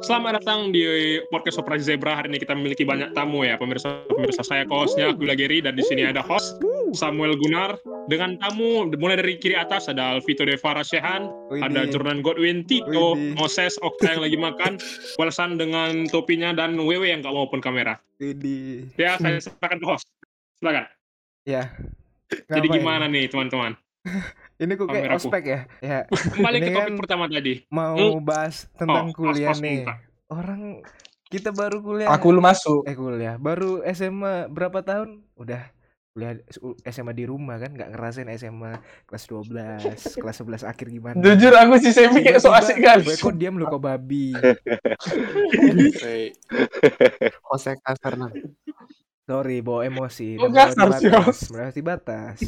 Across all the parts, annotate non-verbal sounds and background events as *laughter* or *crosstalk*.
Selamat datang di podcast Operasi Zebra. Hari ini kita memiliki banyak tamu ya, pemirsa pemirsa saya co-hostnya Gula Geri dan di sini ada host Samuel Gunar dengan tamu mulai dari kiri atas ada Alvito Devara Shehan, ada Jordan Godwin, Tito, Widih. Moses, Okta yang lagi makan, Walsan dengan topinya dan Wewe yang nggak mau open kamera. Widih. Ya, saya serahkan ke host. Silakan. Ya. Jadi Ngapain? gimana nih teman-teman? *laughs* Ini kok kayak ospek ya? Ya, Kembali Ini ke topik kan pertama tadi. mau Hmm. bahas tentang Oh, kuliah pas-pas nih. muka. Orang kita baru kuliah. Aku lu masuk. eh kuliah, baru SMA berapa tahun? Udah kuliah SMA di rumah kan nggak ngerasain SMA kelas 12, *laughs* kelas 11 akhir gimana. Jujur aku si Semi kayak so asik kali. Boy, kok diam lu kok babi. *laughs* Jose kasar. Sorry, bawa emosi. Dan kasar sih, batas, melewati batas.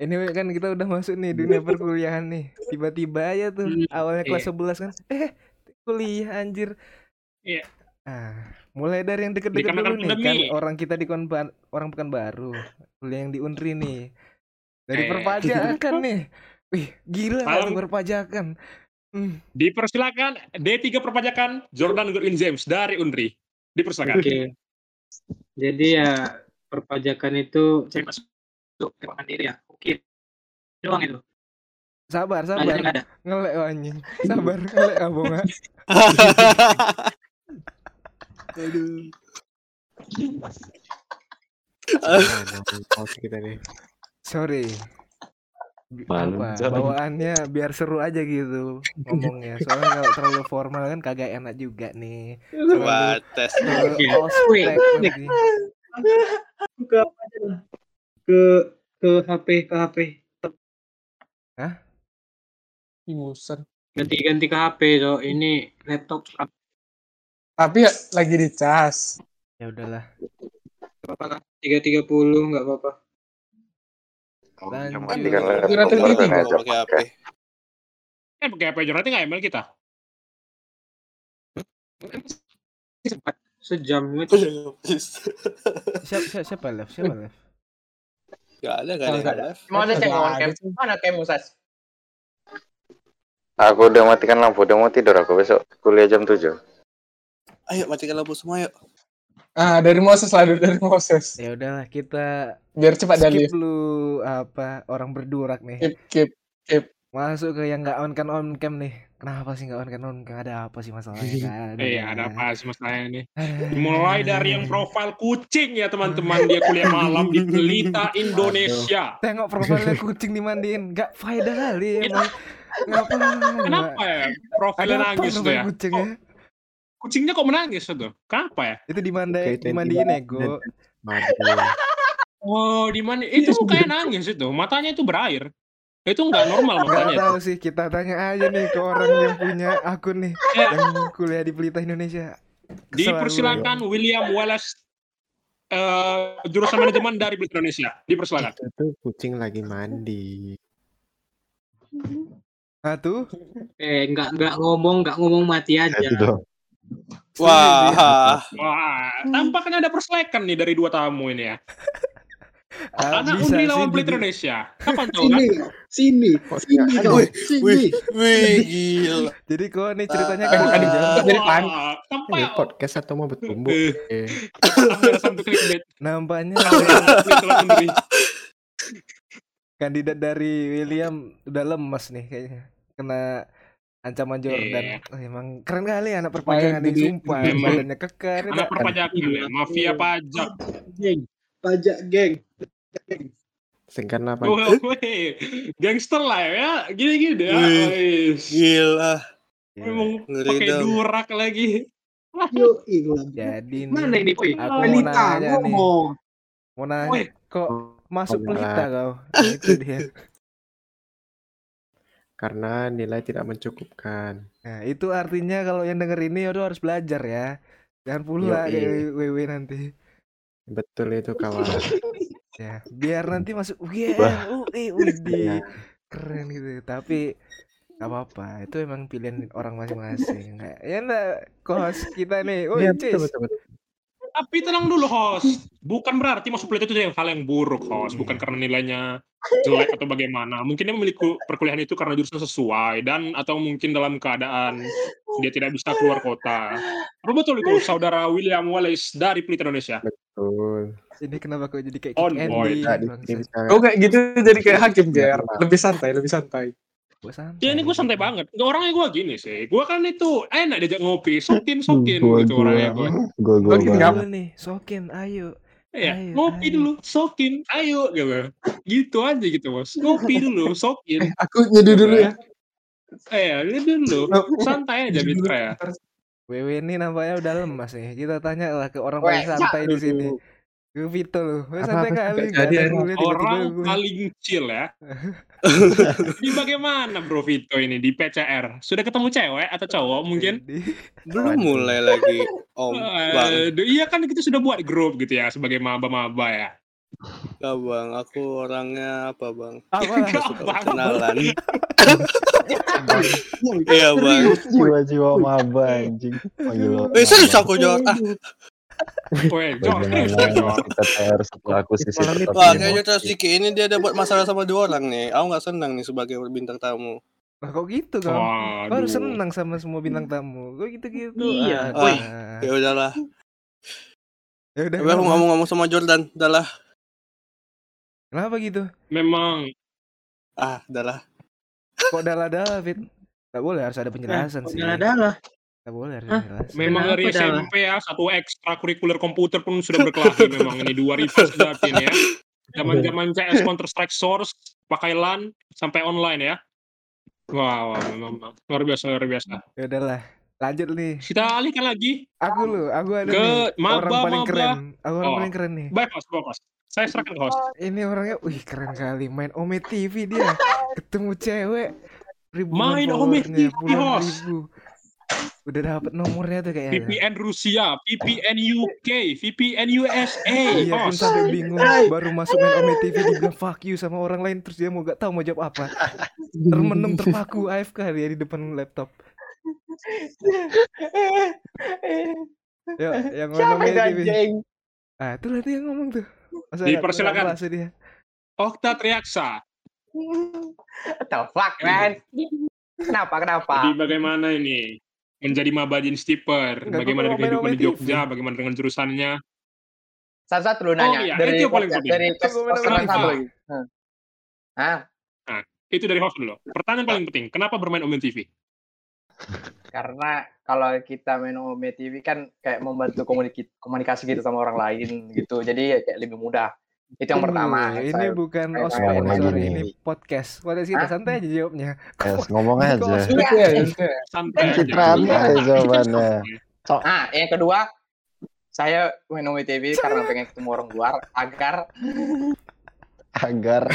Ini kan kita udah masuk nih dunia perkuliahan nih. Tiba-tiba aja tuh awalnya kelas 11 kan. Eh, kuliah anjir. Iya. Ah, mulai dari yang deket-deket Dikarenakan dulu nih kan orang kita di konban orang pekan baru. Kuliah yang di Unri nih. Dari Eh. perpajakan nih. Wih, gila Salam. tuh perpajakan. Hmm. Dipersilakan D3 perpajakan Jordan Godwin James dari Unri. Dipersilakan. Oke. Jadi ya perpajakan itu saya masuk perpajakan diri ya. Doang itu. Sabar, sabar. ada. Ngelek oh, anjing. Sabar, ngelek abang. ah. *laughs* Aduh. Kita nih. Sorry. Malu, apa bawaannya biar seru aja gitu ngomongnya soalnya kalau terlalu formal kan kagak enak juga nih Batas. ospek nanti. Ke? Ke ke HP ke HP. Ingusan. Ganti-ganti ke HP so ini laptop Tapi ya, lagi dicas. ya udahlah lah? Tiga tiga puluh nggak apa-apa. Lanjut. Kan Pakai HP. Eh, pakai apa Jordan nggak email kita? Sejam itu. siapa siapa, siapa left siapa left Gak ada gak ada yang live. Mau ada cek on cam. Mana kamu Sas? Aku udah matikan lampu, udah mau tidur aku besok kuliah jam 7. Ayo matikan lampu semua yuk. Ah, dari Moses lah, dari Moses. ya udahlah kita Biar cepat skip dari lu apa orang berdurak nih keep keep. Masuk ke yang nggak on kan on cam nih kenapa sih nggak on kan on cam ada apa sih masalahnya *laughs* Nggak ada Eh, ada apa sih masalahnya ini? Eh. *laughs* Mulai dari yang profil kucing ya teman-teman dia kuliah malam di Pelita Indonesia. tengok profilnya kucing dimandiin nggak faedah kali *laughs* emang ngapa Kenapa ya? Profilnya nangis tuh ya. kucing Kok ya kucingnya kok menangis tuh? Kenapa ya? itu dimandai Kayak dimandiin ego. Oh, di mana? Itu tuh kayak nangis itu. Matanya itu berair. Itu nggak normal nggak matanya. tahu sih kita tanya aja nih ke orang yang punya akun nih Ya. yang kuliah di Pelita Indonesia Kesel. Dipersilakan William Wallace eh, jurusan manajemen dari Pelita Indonesia. Dipersilakan. Itu kucing lagi mandi. ah tuh Eh nggak nggak ngomong nggak ngomong mati aja. Wah. Wah, tampaknya ada perselekan nih dari dua tamu ini ya. *laughs* Ah, Anak bisa Unri sih lawan Pelita Indonesia. Kapan tahu kan? sini, sini dong, Wih, sini. Wih, wih, gila. jadi kok nih ceritanya Ah, kan gini, ah. Jadi pan. Ini podcast atau mau bertumbuh? Eh. Eh, nampaknya kandidat dari William udah lemes nih kayaknya kena ancaman Jordan Iya. Oh, emang keren kali anak perpajakan ini sumpah Memang. badannya kekar Anak perpajakan ya, mafia pajak. Pajak geng. singkat apa? Weh. Gangster lah ya, gini-gini deh. ya. Wih. Gila. Ngeri pakai durak lagi. Yo, jadi Mana ini? Nanya nih ngomong. mau nanya Wih. kok masuk Oh, pelita kau itu dia Karena nilai tidak mencukupkan. nah itu artinya kalau yang denger ini udah harus belajar ya jangan pula Yoi. kayak WW nanti Betul itu kawan. *laughs* ya biar nanti masuk UGM. *laughs* UI Ya, keren gitu tapi gak apa-apa itu emang pilihan orang masing-masing nggak ya enggak kos kita nih *laughs* oh Iya, Cis. betul, betul, betul. Tapi tenang dulu host. bukan berarti masuk kuliah itu yang hal yang buruk, host. Bukan karena nilainya jelek atau bagaimana. Mungkin dia memilih ku- perkuliahan itu karena jurusan sesuai dan atau mungkin dalam keadaan dia tidak bisa keluar kota. Apa betul itu saudara William Wallace dari Pelita Indonesia? Betul. Ini kenapa kok jadi kayak On point. secara- Kau kayak gitu jadi kayak hakim Ger. Lebih santai, lebih santai. Gua santai. Ya ini gue santai banget. Orangnya gue gini sih. Gue kan itu enak diajak ngopi, sokin sokin Gua- gitu gua- orangnya gue. Gua. ngap- Dulu nih, sokin, ayo. Iya, Ayo, ngopi ayo. dulu, sokin, ayo gitu. Gitu aja gitu bos. Ngopi dulu, sokin. Aku nyeduh dulu ya. Eh, ini dulu. Santai aja Mitra ya. Wewe ini nampaknya udah lemas nih. Kita tanya lah ke orang paling santai di sini. Ke Vito loh. Apa- santai kali. jadi, Orang gue- paling chill ya. *laughs* Ini bagaimana Bro Vito ini di PCR? Sudah ketemu cewek atau cowok mungkin? *laughs* Belum mulai lagi, Om *laughs* Bang. Iya kan kita sudah buat grup gitu ya sebagai maba-maba ya. Gak bang, aku orangnya apa bang? apa? Gak Suka kenalan. Iya bang. Jiwa-jiwa maba anjing. Panggil lo. Eh serius aku jawab. Ah, wah ini, kayaknya Diki ini dia ada buat masalah sama dua orang nih. Aku nggak senang nih sebagai bintang tamu. Lah kok gitu kau? Kau harus senang sama semua bintang tamu. Kok gitu-gitu? Iya, Aduh. woi. Ya udahlah. Ya udah. Aku ngomong-ngomong sama Jordan, udahlah. Kenapa gitu? Memang Ah, udahlah. Kok dalah-dalah, Fit? Gak boleh harus ada penjelasan sih. Udah adalah. Gak boleh harus Hah? penjelasan. memang dari? SMP ya satu ekstrakurikuler komputer pun sudah berkelahi *laughs* memang ini dua reverse berarti ini ya. Zaman-zaman CS Counter Strike Source pakai LAN sampai online ya. Wah, wah memang memang. luar biasa luar biasa. Ya udahlah. Lanjut nih. Kita alihkan lagi Aku lu, aku ada Ke nih maba, orang paling maba. keren. Aku orang Oh. paling keren nih. baik host, baik. Saya serahkan ke host. Ini orangnya, wih keren kali. Main Ome TV dia. *laughs* Ketemu cewek. Ribuan Main Ome TV, host. ribu. Udah dapet nomornya tuh kayaknya. VPN Rusia, VPN UK, VPN USA. Iya pun host. sampai bingung baru masuk main Ome TV dibilang fuck you sama orang lain terus dia mau gak tahu mau jawab apa. Termenung terpaku AFK dia di depan laptop. *laughs* Yuk, yang main Siapa itu anjing? Ah, itu lah dia yang ngomong tuh. Dipersilakan. Okta Triaksa. What the fuck, man? Kenapa, kenapa? Jadi bagaimana ini? Menjadi maba di Steeper, Enggak, bagaimana mau kehidupan di Jogja, TV. bagaimana dengan jurusannya? Satu-satu lu Oh, nanya. iya, dari itu yang paling penting. dari. Hah? Itu dari host dulu. Pertanyaan paling penting, kenapa bermain Ome TV? Karena kalau kita main Ome TV kan kayak membantu komunikasi, komunikasi gitu sama orang lain gitu. Jadi ya kayak lebih mudah. Itu yang Tunggu, pertama. Ini Saya- bukan ospek sorry. Ini podcast. Podcast kita Hah? santai aja jawabnya. Yes, ngomong aja. ya. Santai aja. Citraan Iya. aja jawabannya. Nah, yang kedua, saya main Ome TV karena pengen ketemu orang luar agar Agar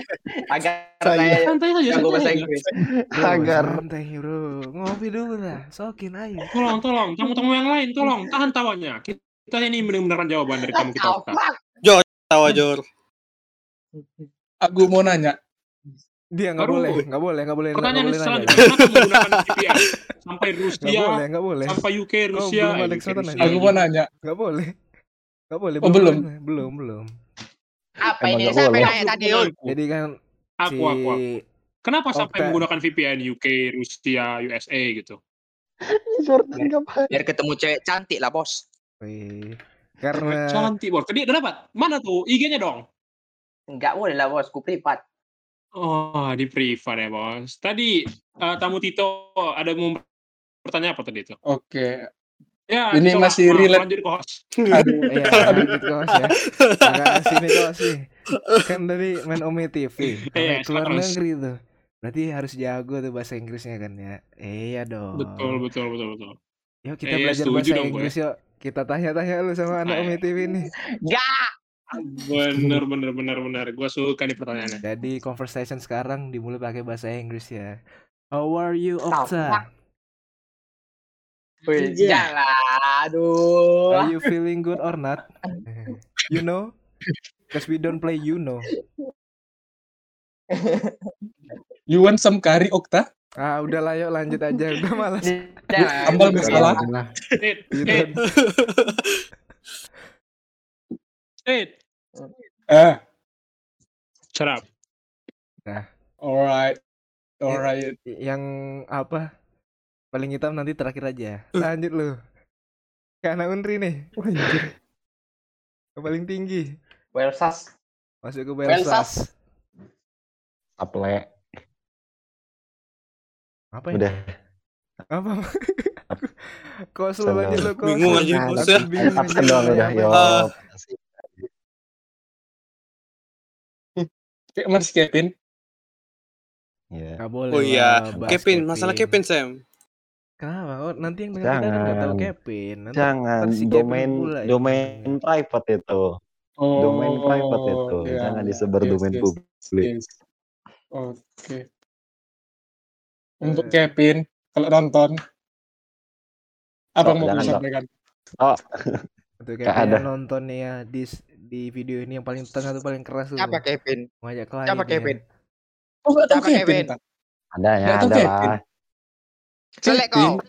*laughs* agar Saya- Santai saja. jago bahasa santai aja. Inggris. Agar. santai bro. Ngopi dulu lah. Sokin ayo. Tolong, tolong, tamu-tamu yang lain, tolong tahan tawanya. Kita ini benar-benar jawaban dari tamu kita. Okta. Tawa Jor. Aku mau nanya. Dia nggak boleh, nggak boleh, nggak boleh, nggak Pertanyaan boleh nanya. selanjutnya, menggunakan VPN? Sampai Nggak Rusia, boleh, nggak boleh, sampai UK, Rusia, eh. Aku mau nanya. nggak boleh, nggak boleh. Oh, belum? boleh. belum, belum. Apa Emang ini? Saya pengen nanya tadi, Yul. Jadi kan Aku, si aku, aku. Kenapa sampai menggunakan VPN UK, Rusia, USA gitu? Jordan ngapain? Biar ketemu cewek cantik lah, bos. Wih, karena Cantik, bos. Tadi udah dapat? Mana tuh? IG-nya dong? Enggak boleh lah, bos. Ku privat. Oh, di privat ya, bos. Tadi eh, tamu Tito ada mau bertanya apa tadi itu? Oke. Ya, Ini coba, masih maaf, relate. Lanjut ke host. *laughs* Aduh. Iya, lanjut ke host ya. Makasih nih ke host nih. Kan dari main Ome TV, Iya, keluar negeri tuh. Berarti harus jago tuh bahasa Inggrisnya kan ya. Iya dong. Betul, betul, betul, betul. Yuk kita Iya, belajar bahasa dong. Inggris yuk. Kita tanya-tanya lu sama anak. Ome TV nih. Enggak. Bener, bener, bener, bener. Gue suka nih pertanyaannya. Jadi conversation sekarang dimulai pakai bahasa Inggris ya. How are you, Okta? Wih, jalan. Aduh. Are you feeling good or not? *laughs* You know? Because we don't play you know. *laughs* You want some curry, Okta? Ah, udah lah yuk lanjut aja. *laughs* Udah malas. Ambal bersalah. Janganlah. Eh, shut up. alright. Alright. Yang apa? Paling hitam nanti terakhir aja. Lanjut lu. Kayak anak Unri nih. Wah, anjir. Yang paling tinggi. Welsas. Masuk ke Welsas. Belsas. Aple. Apa ini? Udah. Apa? *laughs* Kok selalu aja lu kok. Bingung aja, Aku bos ya. bingung aja. doang udah. Yo. Ah. *laughs* Kayak Mas Kevin. Ya. Nggak boleh. Oh iya, Kevin, masalah Kevin Sam. Kenapa? Oh, nanti yang dengar kita kan nggak tahu Jangan. Kevin. Nanti Jangan si domain pula yang domain private itu. Oh, Domain private itu. iya, Jangan disebar Yes, domain yes, publik. yes. Oke. Untuk Kevin, kalau nonton, apa Oh, mau jangan, gue Dok. sampaikan? Oh, Untuk Kevin ada. yang nonton nih ya di di video ini yang paling tengah tuh paling keras tuh. Siapa Kevin? Ngajak klien Siapa dia. Kevin? Oh, nggak tahu Siapa Kevin, ada ya, ada lah. Selek kau.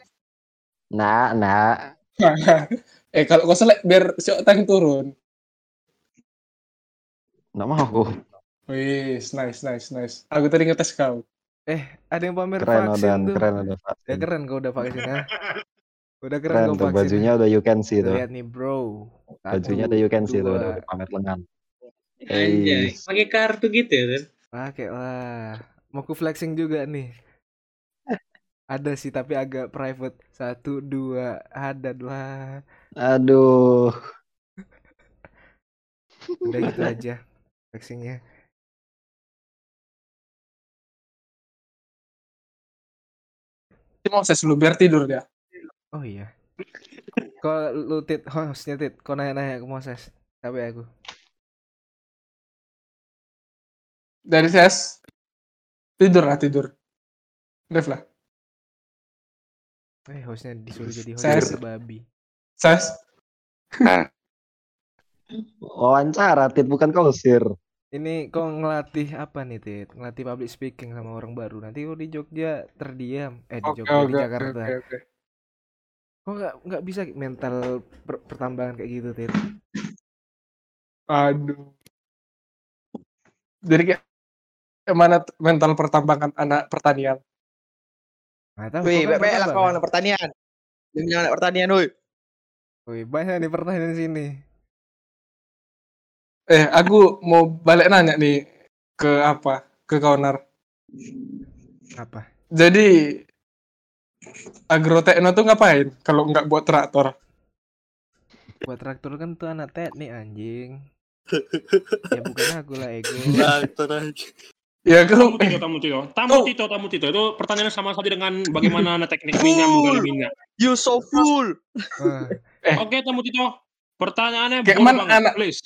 Nah, nah. eh kalau kau selek biar si Otang turun. Nggak mau. Wis, nice, nice, nice. Aku tadi ngetes kau. Eh, ada yang pamer Keren vaksin udah, tuh. keren udah vaksin. keren kau udah vaksin ya. Udah keren, Keren kau vaksin. bajunya udah you can see tuh. Lihat nih, bro. Bajunya Satu, udah you can see tuh, udah pamer lengan. Anjay, Eis. pakai kartu gitu ya kan? Pakai lah. Mau ku flexing juga nih. Ada sih tapi agak private. Satu, dua, ada lah. Aduh. Udah gitu *laughs* aja flexingnya. Mau saya dulu biar tidur dia. Oh iya. Kok lu tit hostnya tit, kok nanya-nanya ke Moses? Sampai aku. Dari ses. Tidur lah, tidur. Ref lah. Eh hostnya disuruh jadi host Ses. babi. Ses. Wawancara, Tit, bukan kausir. Ini kok ngelatih apa nih tit? Ngelatih public speaking sama orang baru. Nanti kok di Jogja terdiam. Eh di Jogja di oke, oke, Jakarta. oke, oke. Kok nggak nggak bisa mental per- pertambangan kayak gitu tit? Aduh. Jadi kayak mana mental pertambangan anak pertanian? Nggak tahu. Wih, kan baik-baik lah anak pertanian. Demi anak pertanian, woi. Wih, banyak nih pertanyaan di sini. Eh, aku mau balik nanya nih ke apa? Ke Kaunar. Apa? Jadi agrotekno tuh ngapain kalau nggak buat traktor? Buat traktor kan tuh anak teknik anjing. *laughs* ya bukan aku lah ego. Traktor aja. Ya Tamu aku Tito, tamu Tito. Tamu Oh. Tito, tamu Tito. Itu pertanyaan sama saja dengan bagaimana anak *laughs* teknik minyak menggali minyak. You so full. Wah, Oke, tamu Tito. Pertanyaannya Kayak boleh mana banget, anak- please.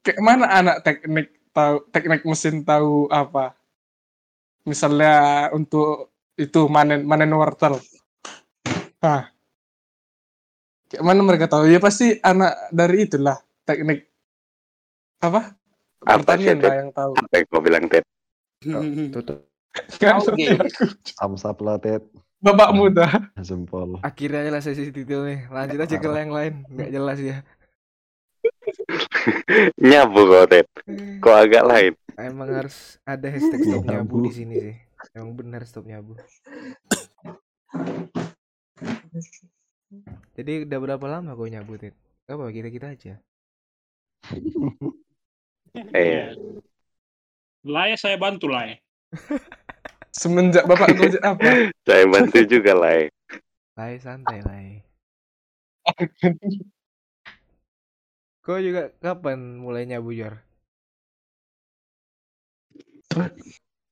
kayak mana anak teknik tahu teknik mesin tahu apa? Misalnya untuk itu manen manen wortel. Nah, kayak mana mereka tahu? Ya pasti anak dari itulah teknik apa? Sih, lah yang tahu. Apa yang kau bilang, Ted? Tutup. Kan Oke. Thumbs up lah, Tit. bapak muda. *laughs* Jempol. akhirnya aja lah sesi titil nih. Lanjut aja ke yang lain. Nggak jelas ya. *laughs* Nyabu kau, Ted. Kok agak lain? Emang harus ada hashtag stop nyabu Nyabu. di sini sih. Emang benar stop nyabu. Jadi udah berapa lama kau nyabu tit? Gak apa kita kita aja. Iya. Lai saya bantu Lai. *laughs* Semenjak bapak *laughs* gojek apa? Saya bantu juga, Lai. Lai santai lai. *laughs* Kau juga kapan mulai nyabu Jor?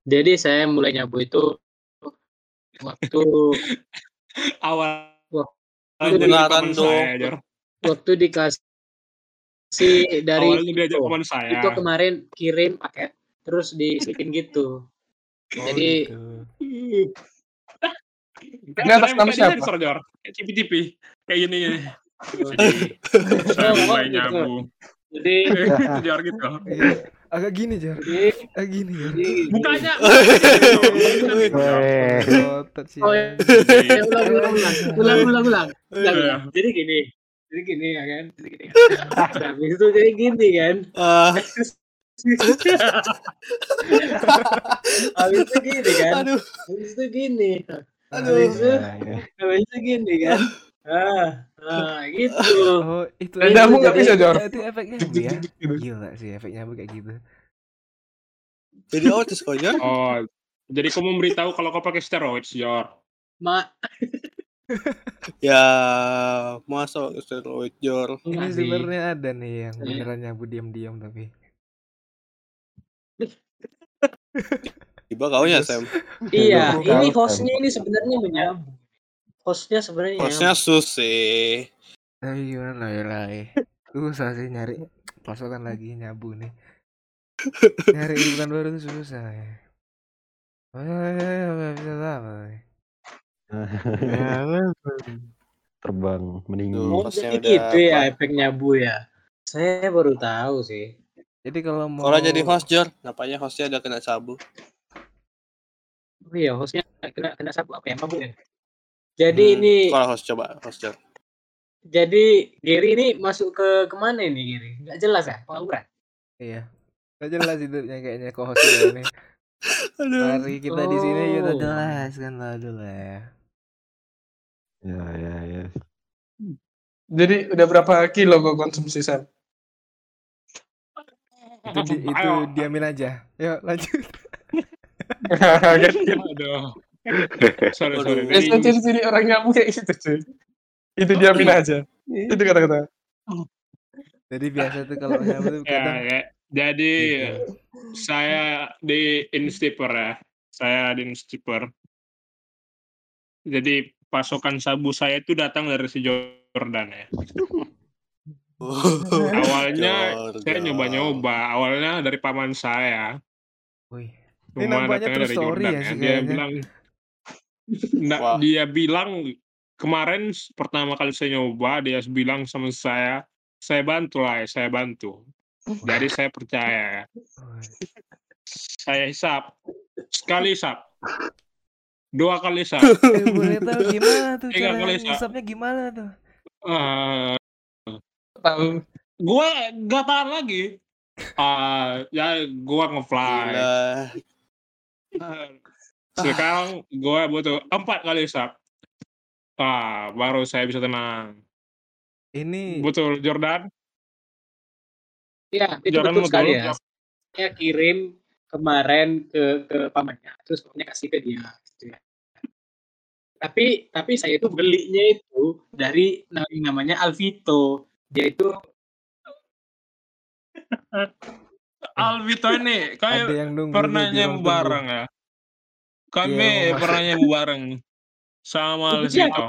Jadi saya mulai nyabu itu waktu Awal. Dia beneran saya, Jor. waktu dikasih dari itu, saya. itu kemarin kirim paket terus diselipin *laughs* gitu. Oh, Jadi gitu. Ini atas nama siapa? disensor, Jor. Kayak CPTP. Kayak gini. Saya mulai gitu. nyabu. jadi *laughs* Gitu, Jor, gitu. Iya, Agak gini Jor. Agak gini Jor. jadi Bukanya. *laughs* Otot sih. Oh, ya. anjing. Ya, ulang, ulang, ulang, ulang, ulang, ulang. Iya. Jadi gini, jadi gini ya kan jadi gini habis itu jadi gini kan Ah, *laughs* habis itu gini kan aduh, habis itu gini aduh. habis itu Ya, ya. habis itu gini kan ah ah gitu Oh, itu Dan aja kamu tuh nggak bisa, Jor. Itu efeknya ya. Gila sih efeknya Bu kayak gitu. Jadi otis kok, Jon. Oh, jadi kamu memberitahu kalau kau pakai steroid, Jor. mak *laughs* Ya, masuk steroid Jor. Ini sebenarnya ada nih yang Iya. beneran nyabu diam-diam tapi. Tiba kau ya, Sam. iya ini hostnya ini sebenarnya menyambung hostnya sebenarnya Hostnya. Susi. Tapi gimana lah ya lah. eh. Susah sih nyari pasokan lagi nyabu nih. Nyari liputan baru tuh susah ya. Ya, ya, ya. Terbang meninggi. Oh jadi udah gitu ya apa? efeknya bu ya saya baru tahu sih Jadi kalau mau Kalau jadi host Jor, napanya hostnya ada kena sabu. oh iya hostnya kena kena sabu apa ya mabuk ya jadi Hmm, ini Kalau host coba, host Jor. jadi Giri ini masuk ke ke mana ini Giri nggak jelas ya pengangguran Iya. Gak jelas hidupnya kayaknya kok host ini. Aduh. *laughs* Hari kita di sini ya udah Oh. jelas kan lah dulu ya. Ya, ya, ya. Jadi udah berapa kilo kau konsumsi Sam? Itu di- *laughs* itu diamin aja. Yuk lanjut. *laughs* Aduh. Sorry, sorry. Biasanya ciri-ciri orang nyamuk kayak gitu cuy. Itu diamin aja. Itu kata-kata. Jadi biasa tuh kalau nyabu tuh ya, kadang ya. Jadi gitu. saya di Instipper ya. Saya di Instipper. Jadi pasokan sabu saya itu datang dari si Jordan ya. Awalnya saya nyoba-nyoba. Awalnya dari paman saya. Wih. Ini nampaknya true dari story Jordan ya ya. sih Dia kayaknya. bilang Nggak, Wah. dia bilang kemarin pertama kali saya nyoba dia bilang sama saya saya bantu lah ya, saya bantu. Jadi saya percaya ya. Saya hisap sekali hisap dua kali hisap Eh boleh tahu gimana tuh Tiga cara ngisapnya gimana tuh? Eh, Tahu. gue gak tahan lagi Ah, ya gue ngefly. Eh, sekarang gue butuh empat kali hisap ah baru saya bisa tenang Ini betul Jordan ya itu Jordan betul sekali betul. ya saya kirim kemarin ke ke pamannya terus pamannya kasih ke dia gitu ya. tapi tapi saya itu belinya itu dari namanya Alvito dia itu *laughs* Alvito ini kayak pernah nyebu tunggu. bareng ya kami Iya, mau pernah nyebu bareng sama Alvito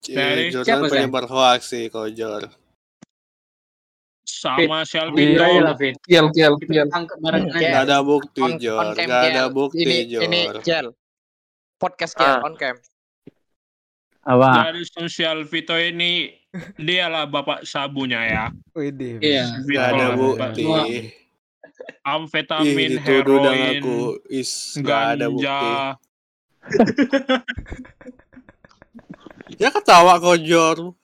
Dari Jordan penyebar hoax sih kau Jor. sama si Alvito Alvito Kiel, kiel, kiel. Hmm, Gak ada bukti Jor, gak ada bukti Jor. ini Jel. Podcast Jel Ah. on cam. Apa? Jadi sosial Vito ini dialah bapak sabunya ya. Wih, deh. Iya. Vito ada bukti. Ih, Amfetamin, dan heroin, aku is gak ada bukti. ganja. *laughs* Ya ketawa kau Jor.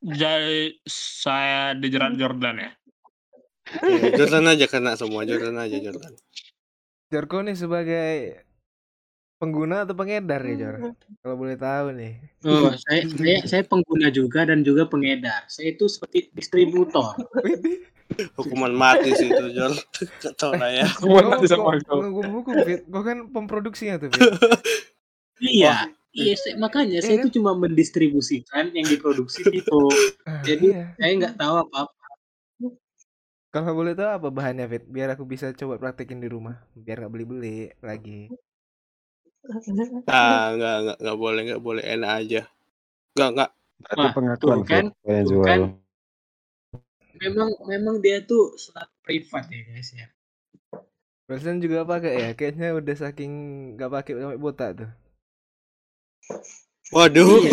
Jadi saya dijerat Jordan ya. Ya, Jordan aja kena semua, Jordan aja Jordan. Jorko nih sebagai pengguna atau pengedar ya Jor? Kalau boleh tahu nih. Oh, saya, saya saya pengguna juga dan juga pengedar. Saya itu seperti distributor. Hukuman mati sih itu Jor. Tau lah ya. Kau nanti sama kok kau. hukum-hukum Fit? Kau kan pemproduksinya tuh Fit. Iya. Iya, saya- makanya Iya saya kan? itu cuma mendistribusikan yang diproduksi itu. *laughs* Ah, Jadi iya. saya nggak tahu apa-apa. Kalau boleh tahu apa bahannya Fit? Biar aku bisa coba praktekin di rumah. Biar nggak beli-beli lagi. Ah, nggak nggak nggak boleh nggak boleh enak aja. Nggak nggak. Berarti Wah, pengakuan tuh kan, yang jual. kan. Memang memang dia tuh sangat privat ya guys ya. Barusan juga pakai ya? Kayaknya udah saking nggak pakai sampai botak tuh. Waduh. Iya.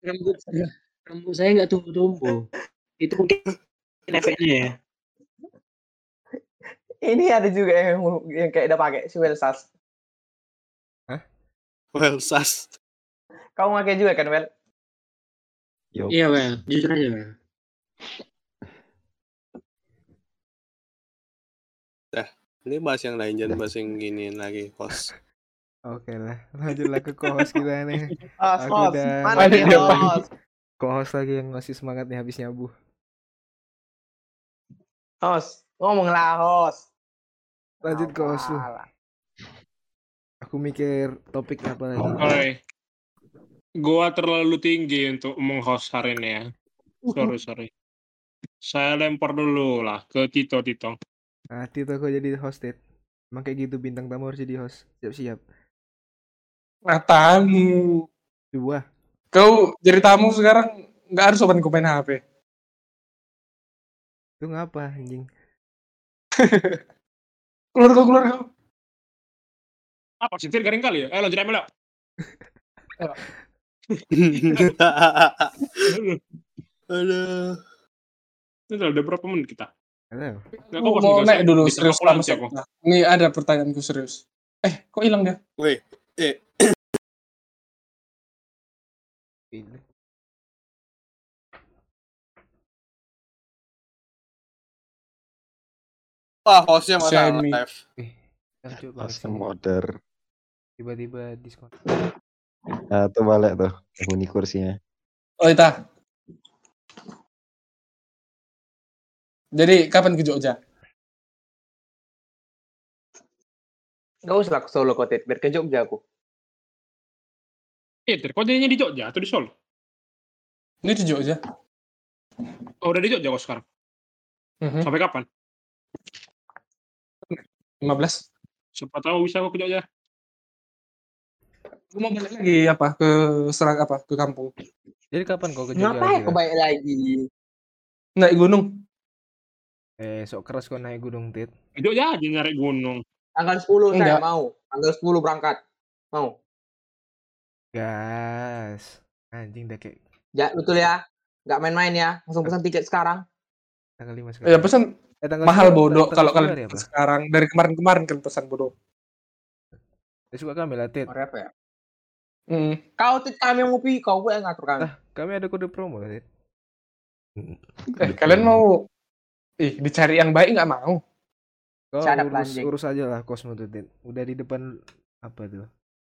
*laughs* Rambut saya rambut saya nggak tumbuh-tumbuh. Itu mungkin efeknya ya. Ini ada juga yang yang kayak udah pakai si Welsas. Well, sas. Kau pakai juga kan, Wel? Yo. Iya, Wel. Jujur aja, Wel. Ini bahas yang lain, jangan bahas yang giniin lagi, host. Oke lah, lanjutlah ke co-host kita nih. *laughs* Host, Aku host. Mana nih, Dia host? co-host lagi yang ngasih semangat nih habis nyabu. Host. Ngomonglah, host. Lanjut ke host lu. Aku mikir topik apa lagi. Oi. Gua terlalu tinggi untuk meng-host hari ini ya. Sorry, sorry. Saya lempar dulu lah ke Tito Tito. Nah, Tito kok jadi hosted. Emang kayak gitu bintang tamu harus jadi host. Siap-siap. Nah, tamu. Dua. Kau jadi tamu sekarang nggak harus open komen HP. Itu ngapa anjing? *laughs* Keluar kau, keluar kau. Apa sih? Tir, garing kali ya? Eh, lanjut aja lah. Aduh. Ini udah ada berapa menit kita? Halo. Nggak, Aku kok mau naik dulu bisa serius sih aku. Sabta. Ini ada pertanyaanku serius. Eh, kok hilang dia? Woi, eh, wah, hostnya Semi. live. Eh, order. Tiba-tiba diskon. Nah, tuh balik tuh. Penghuni kursinya. Oh, Ita. Jadi, kapan ke Jogja? Gak usah ke Solo Kotit, biar ke Jogja aku. Eh, kok jadinya di Jogja atau di Solo? Ini di Jogja. Oh, udah di Jogja kok sekarang. Mhm. Sampai kapan? 15. Siapa tahu bisa aku ke Jogja. Aku mau balik lagi apa ke serang apa ke kampung. Jadi kapan kau ke Jogja Ngapain kau baik lagi? Naik gunung. Eh, sok keras kau naik gunung tit. Di Jogja aja nyari gunung. Tanggal 10 saya Enggak. mau. Tanggal 10 berangkat. Mau. Gas. Anjing dah kayak Ya, betul ya. Nggak main-main ya. Langsung pesan tiket sekarang. tanggal 5 Ya sekarang. pesan Eh, tanggal mahal 10 bodoh kalau 10 kalian sekarang dari kemarin-kemarin kan pesan bodoh. Ya, suka kami tit. Hari apa ya? Mm. Kau tit kami yang ngopi, kau yang ngatur kami. Ah, kami ada kode promo tit. Eh, kalian mau ih dicari yang baik nggak mau? Kau ada urus, planjing. urus aja lah kosmu tuh tit. Udah di depan apa tuh?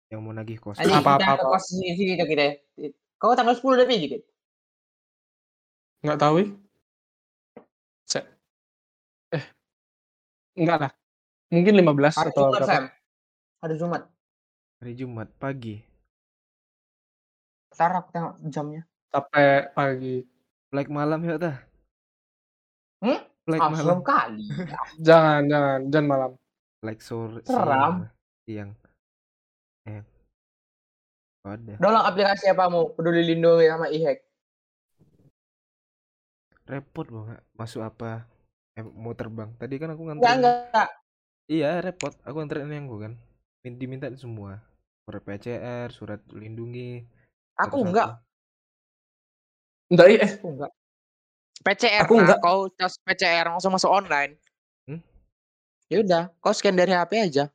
Yang mau nagih kos. Apa, kita apa, ke apa. kos sini sini tuh kita. Kau tanggal 10 udah pergi dikit. Nggak tahu. ih. Cek. Eh, enggak lah. Mungkin 15 Hari atau Jumat, berapa? Sam. Hari Jumat. Hari Jumat pagi. Ntar aku tengok jamnya. Sampai pagi. Flight malam ya tah? Hmm? Flight Ah, malam. kali. *laughs* Jangan, jangan, jangan malam. Flight sore. Seram. Siang. Eh. Ada. Download aplikasi apa mau? Peduli Lindungi sama e-hack. Repot banget. Masuk apa? Eh, mau terbang. Tadi kan aku Enggak, nganterin. enggak. Iya, repot. Aku nganterin yang gue kan. Min- Diminta semua. Surat PCR, surat lindungi. Aku satu-satu. enggak. Enggak, ih, eh. Aku enggak. PCR Aku nah, enggak. kau tes PCR langsung masuk online. Hmm? Ya udah, kau scan dari HP aja.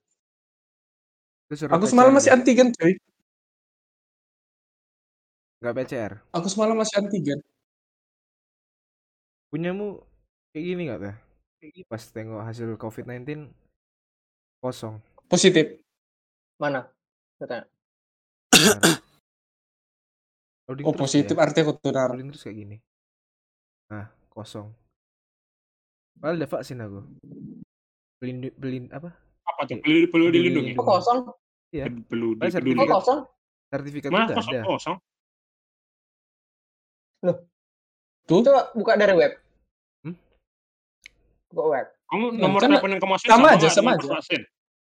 Aku semalam PCR masih dia. antigen, cuy. Nggak PCR. Aku semalam masih antigen. Punyamu kayak gini nggak teh? Pas tengok hasil COVID-19 kosong. Positif. Mana? Katanya. Loading Oh, positif ya. artinya aku tunar. Loading terus kayak gini. Nah, kosong. Padahal udah vaksin aku. Pelindung, pelin apa? Apa tuh? Perlu, perlu dilindungi. Kok kosong? Iya. Perlu dipeduli. Kok kosong? sertifikat Mana udah kosong ada. kosong? Tuh, Coba buka dari web. Hmm? Buka web. Kamu Ya, nomor kan telepon yang kamu masukin sama aja, sama aja. vaksin?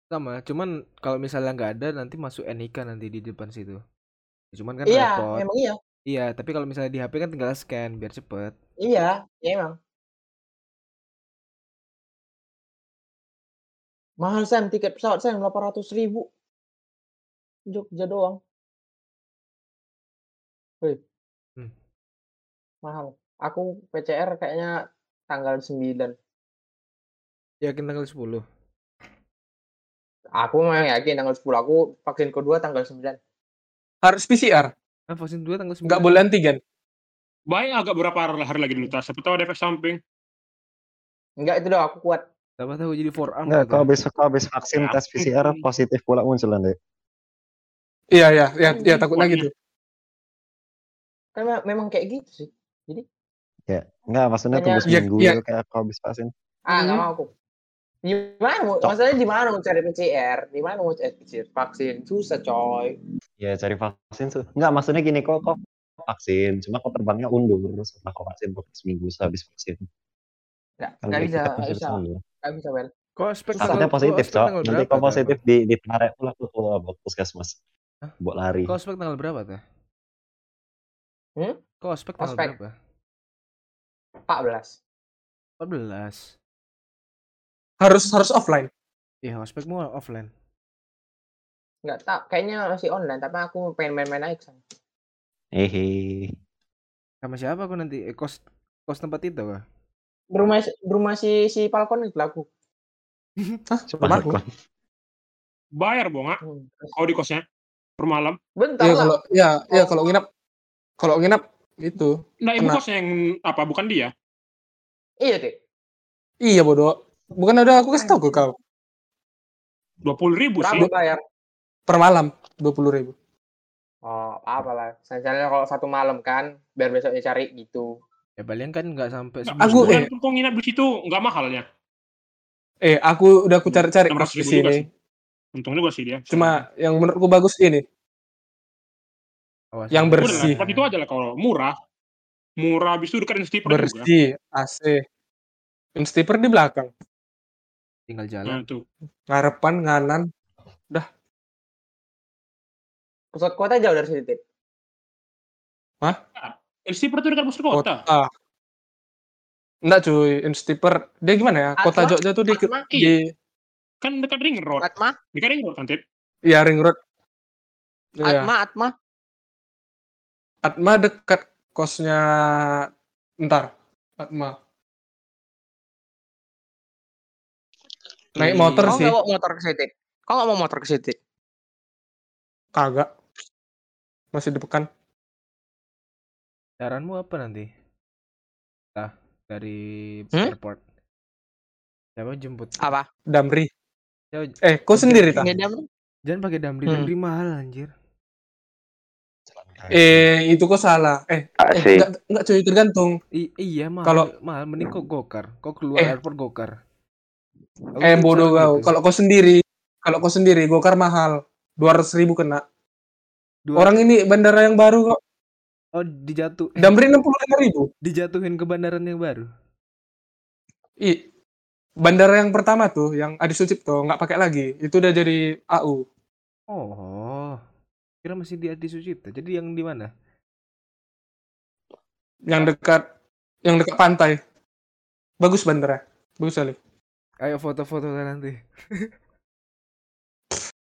Sama, cuman kalau misalnya nggak ada nanti masuk NIK nanti di depan situ. Ya, Cuman kan Iya, repot. emang iya. Iya, tapi kalau misalnya di HP kan tinggal scan biar cepet. Iya, ya emang. Mahal Sam, tiket pesawat Sam 800 ribu. Jogja doang. Wih. Hmm. Mahal. Aku PCR kayaknya tanggal 9. Yakin tanggal 10. Aku memang yakin tanggal 10. Aku vaksin kedua tanggal 9. Harus PCR. Ah, vaksin 2 tanggal 9. Nggak boleh antigen. Baik agak beberapa hari lagi dulu tas. Siapa tahu ada efek samping. Enggak itu dah aku kuat. Siapa tahu jadi forearm. Enggak, kau habis kau habis vaksin tes PCR positif pula muncul nanti. Iya, iya, iya, iya takutnya gitu. Kan me- memang kayak gitu sih. Jadi Ya, enggak maksudnya tunggu seminggu Iya, iya. gitu kayak kau habis vaksin. ah nggak Mhm. mau aku. Gimana? mau- Masalahnya di mana mau cari PCR? Di mana mau cari PCR? Vaksin susah coy. Ya cari vaksin tuh. Enggak, maksudnya gini kok kok vaksin, cuma kok terbangnya undur setelah kau vaksin beberapa seminggu habis vaksin. Nggak, Kan nggak dari bisa, kita nggak masih bisa, bisa undur. nggak bisa. Kok Susah. Takutnya tanggal- kok positif, Cok. Nanti berapa, kau Tah? positif di ditarik pula ke ke puskesmas. Hah? Buat lari. Kok ospek tanggal berapa tuh? Hmm? Kok ospek tanggal berapa? 14. 14. Harus harus offline. Iya, ospekmu offline. Nggak tahu, kayaknya masih online, tapi aku pengen main-main aja. Hehe. Sama siapa aku nanti? Eh, kos kos tempat itu kah? Berumah berumah si si Falcon itu laku. *laughs* Hah? Bayar bonga. Hmm. Kau di kosnya per malam. Bentar lah. kalau ya ya kalau nginap kalau nginap itu. Nah, ibu kosnya yang apa? Bukan dia. Iya, Tik. Iya bodoh. Bukan ada aku kasih tahu ke kau. Dua puluh ribu sih. Berapa bayar? Per malam dua puluh ribu. Oh, apa lah. Misalnya kalau satu malam kan, biar besoknya cari gitu. Ya paling kan nggak sampai Nah, Aku- eh. pun kau nginap di situ nggak mahalnya. Eh aku udah aku cari-cari ratus di sini. sih. Untung juga sih dia. Cuma yang menurutku bagus ini. Awas, yang. Udah bersih. tempat itu aja lah kalau murah. Murah habis itu dekat Steeper juga. Bersih, AC. Instiper di belakang. Tinggal jalan. Nah, tuh. Ngarepan, nganan. Pusat kota jauh dari sini, Tik. Steeper itu dekat pusat kota. Kota. Enggak cuy, Instiper. Dia gimana ya? Kota Atma? Jogja tuh di, di Kan dekat ring road. Atma, Dekat ring road kan, Tit? ya ring road. Iya. Atma, Atma. Atma dekat kosnya ntar. Atma. Naik Di- motor Kau sih. nggak mau motor ke situ? Kau nggak mau motor ke situ? Kagak. Masih di pekan. Saranmu apa nanti? Nah, dari Hmm? airport. Siapa jemput? Apa? Damri. Siapa- Eh, kau sendiri tak? Jangan pakai damri, Hmm. damri mahal anjir. Eh, itu kok salah. Eh, eh enggak, enggak cuy, tergantung. I- iya mahal. Kalau- mahal mending kok gokar. Kok keluar Eh. airport gokar. Eh, bodoh kau. gitu. Kalau kau sendiri, kalau kau sendiri, gokar mahal. 200 ribu kena. Dua- Orang ini bandara yang baru kok. oh dijatuh Damri 65 ribu. dijatuhin ke bandaran yang baru. I, bandara yang pertama tuh, yang Adi Sucipto, nggak pakai lagi. Itu udah jadi AU. Oh. Kira masih di Adi Sucipto. Jadi yang di mana? Yang dekat, yang dekat pantai. Bagus bandara. Bagus sekali. Ayo foto-foto kan nanti.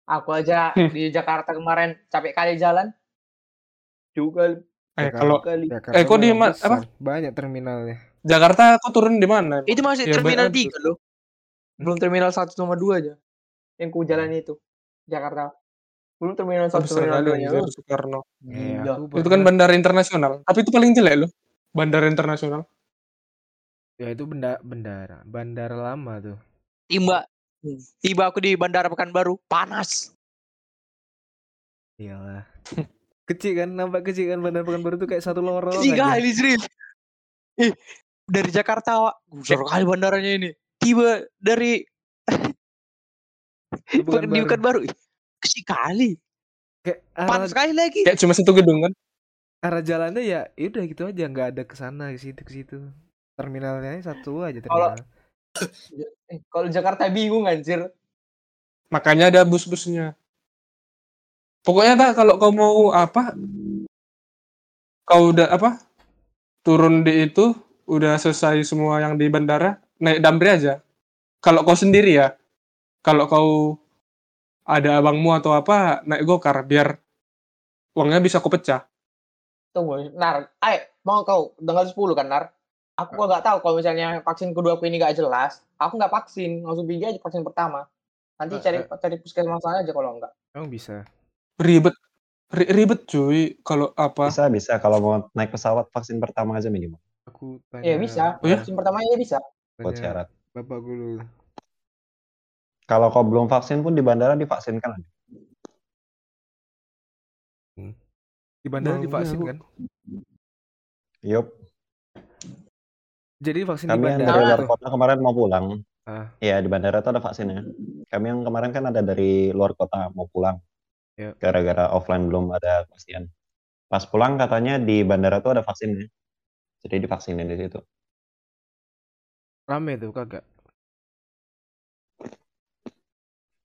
Aku aja *laughs* di Jakarta kemarin capek kali jalan. Juga Eh, Jakarta. kalau kali. Jakarta Eh, kok di mah ma- besar. apa? Banyak terminalnya. Jakarta kau turun di mana? Itu masih Ya, terminal banyak. 3 loh. Belum terminal 1 sama 2 aja. Yang ku jalan itu. Jakarta. Belum terminal satu terminal dua nya. anjir, Soekarno. Eh, aku Itu kan bandara internasional. Tapi itu paling jelek loh. Bandara internasional. Ya itu benda bandara, bandara lama tuh. Tiba tiba aku di Bandara Pekanbaru, panas. Iyalah. *laughs* kecil kan, nampak kecil kan bandara Pekanbaru tuh kayak satu lorong Kecil kali serius. Eh, dari Jakarta, Wak. Besar kali bandaranya ini. Tiba dari Pekan- di *laughs* Pekanbaru. Ih, Kecil kali. Kayak arah, Panas sekali lagi. Kayak cuma satu gedung kan. arah jalannya ya, ya udah gitu aja, nggak ada ke sana ke situ ke situ. Terminalnya satu aja Kalau- terminal. Eh, kalau Jakarta bingung anjir. Makanya ada bus-busnya. Pokoknya tak kalau kau mau apa, kau udah apa, turun di itu, udah selesai semua yang di bandara, naik damri aja. Kalau kau sendiri ya, kalau kau ada abangmu atau apa, naik gokar biar uangnya bisa kau pecah. Tunggu, Nar. Ayo, mau kau tanggal 10 kan, Nar? Aku kok nggak tahu kalau misalnya vaksin kedua aku ini nggak jelas. Aku nggak vaksin, langsung pergi aja vaksin pertama. Nanti Eh, cari eh. cari puskesmas aja kalau enggak. Emang bisa. Ribet. Ri- ribet cuy kalau apa? Bisa bisa kalau mau naik pesawat vaksin pertama aja minimal Aku Iya tanya bisa. Oh ya? Vaksin pertama ya bisa. buat syarat. bapak gue dulu. Kalau kau belum vaksin pun di bandara divaksinkan aja. Di bandara divaksin kan? Yup. Jadi vaksin di Kami yang bandara dari luar kota kemarin mau pulang. Ah. Iya di bandara tuh ada vaksinnya. Kami yang kemarin kan ada dari luar kota mau pulang. Ya. Gara-gara offline belum ada kepastian. Pas pulang katanya di bandara tuh ada vaksinnya. Jadi divaksinin di situ. Rame tuh kagak.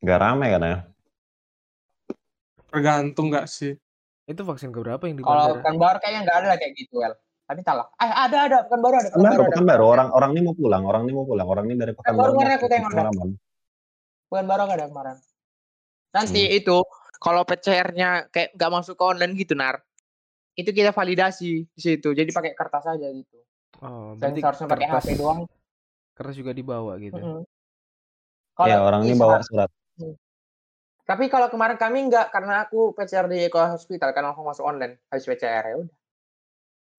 Gak rame kan ya? Tergantung nggak sih? Itu vaksin keberapa yang di Kalau bandara? kan baru kayaknya nggak ada lah kayak gitu, Wel. Tapi salah. Eh, ada ada kan baru ada. Kan baru, ada. kan baru. Orang orang ini mau pulang. Orang ini mau pulang. Orang ini dari baru Pekanbaru kemarin mau aku tengok ada. Bukan baru nggak ada kemarin. Nanti Hmm. itu kalau PCR-nya kayak nggak masuk ke online gitu, Nar. Itu kita validasi di situ. Jadi pakai Kertas aja gitu. Oh, Dan seharusnya pakai kertas HP doang. kertas juga dibawa gitu. Mm-mm. Iya orang ini bawa surat. Tapi kalau kemarin kami nggak karena aku PCR di Eko Hospital kan langsung masuk online habis PCR ya udah.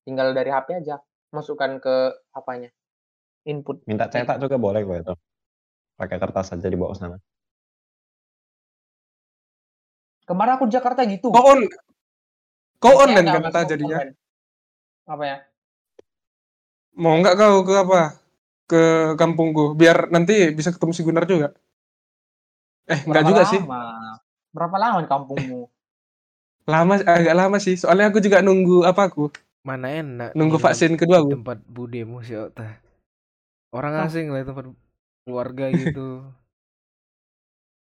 Tinggal dari HP aja masukkan ke apanya. Input. Minta cetak juga boleh kok itu. Pakai kertas aja dibawa ke sana. Kemarin aku di Jakarta gitu. Kau on, kau online nggak kan masuk tak jadinya? online. Apa ya? Mau nggak kau ke apa? Ke kampungku, biar nanti bisa ketemu si Gunar juga. Eh, nggak juga sih. Berapa lama di kampungmu? *laughs* Lama, agak lama sih. Soalnya aku juga nunggu apa aku? Mana enak Nunggu vaksin kedua di aku. tempat budemu si Ota. Orang Oh. asing lah tempat keluarga *laughs* gitu.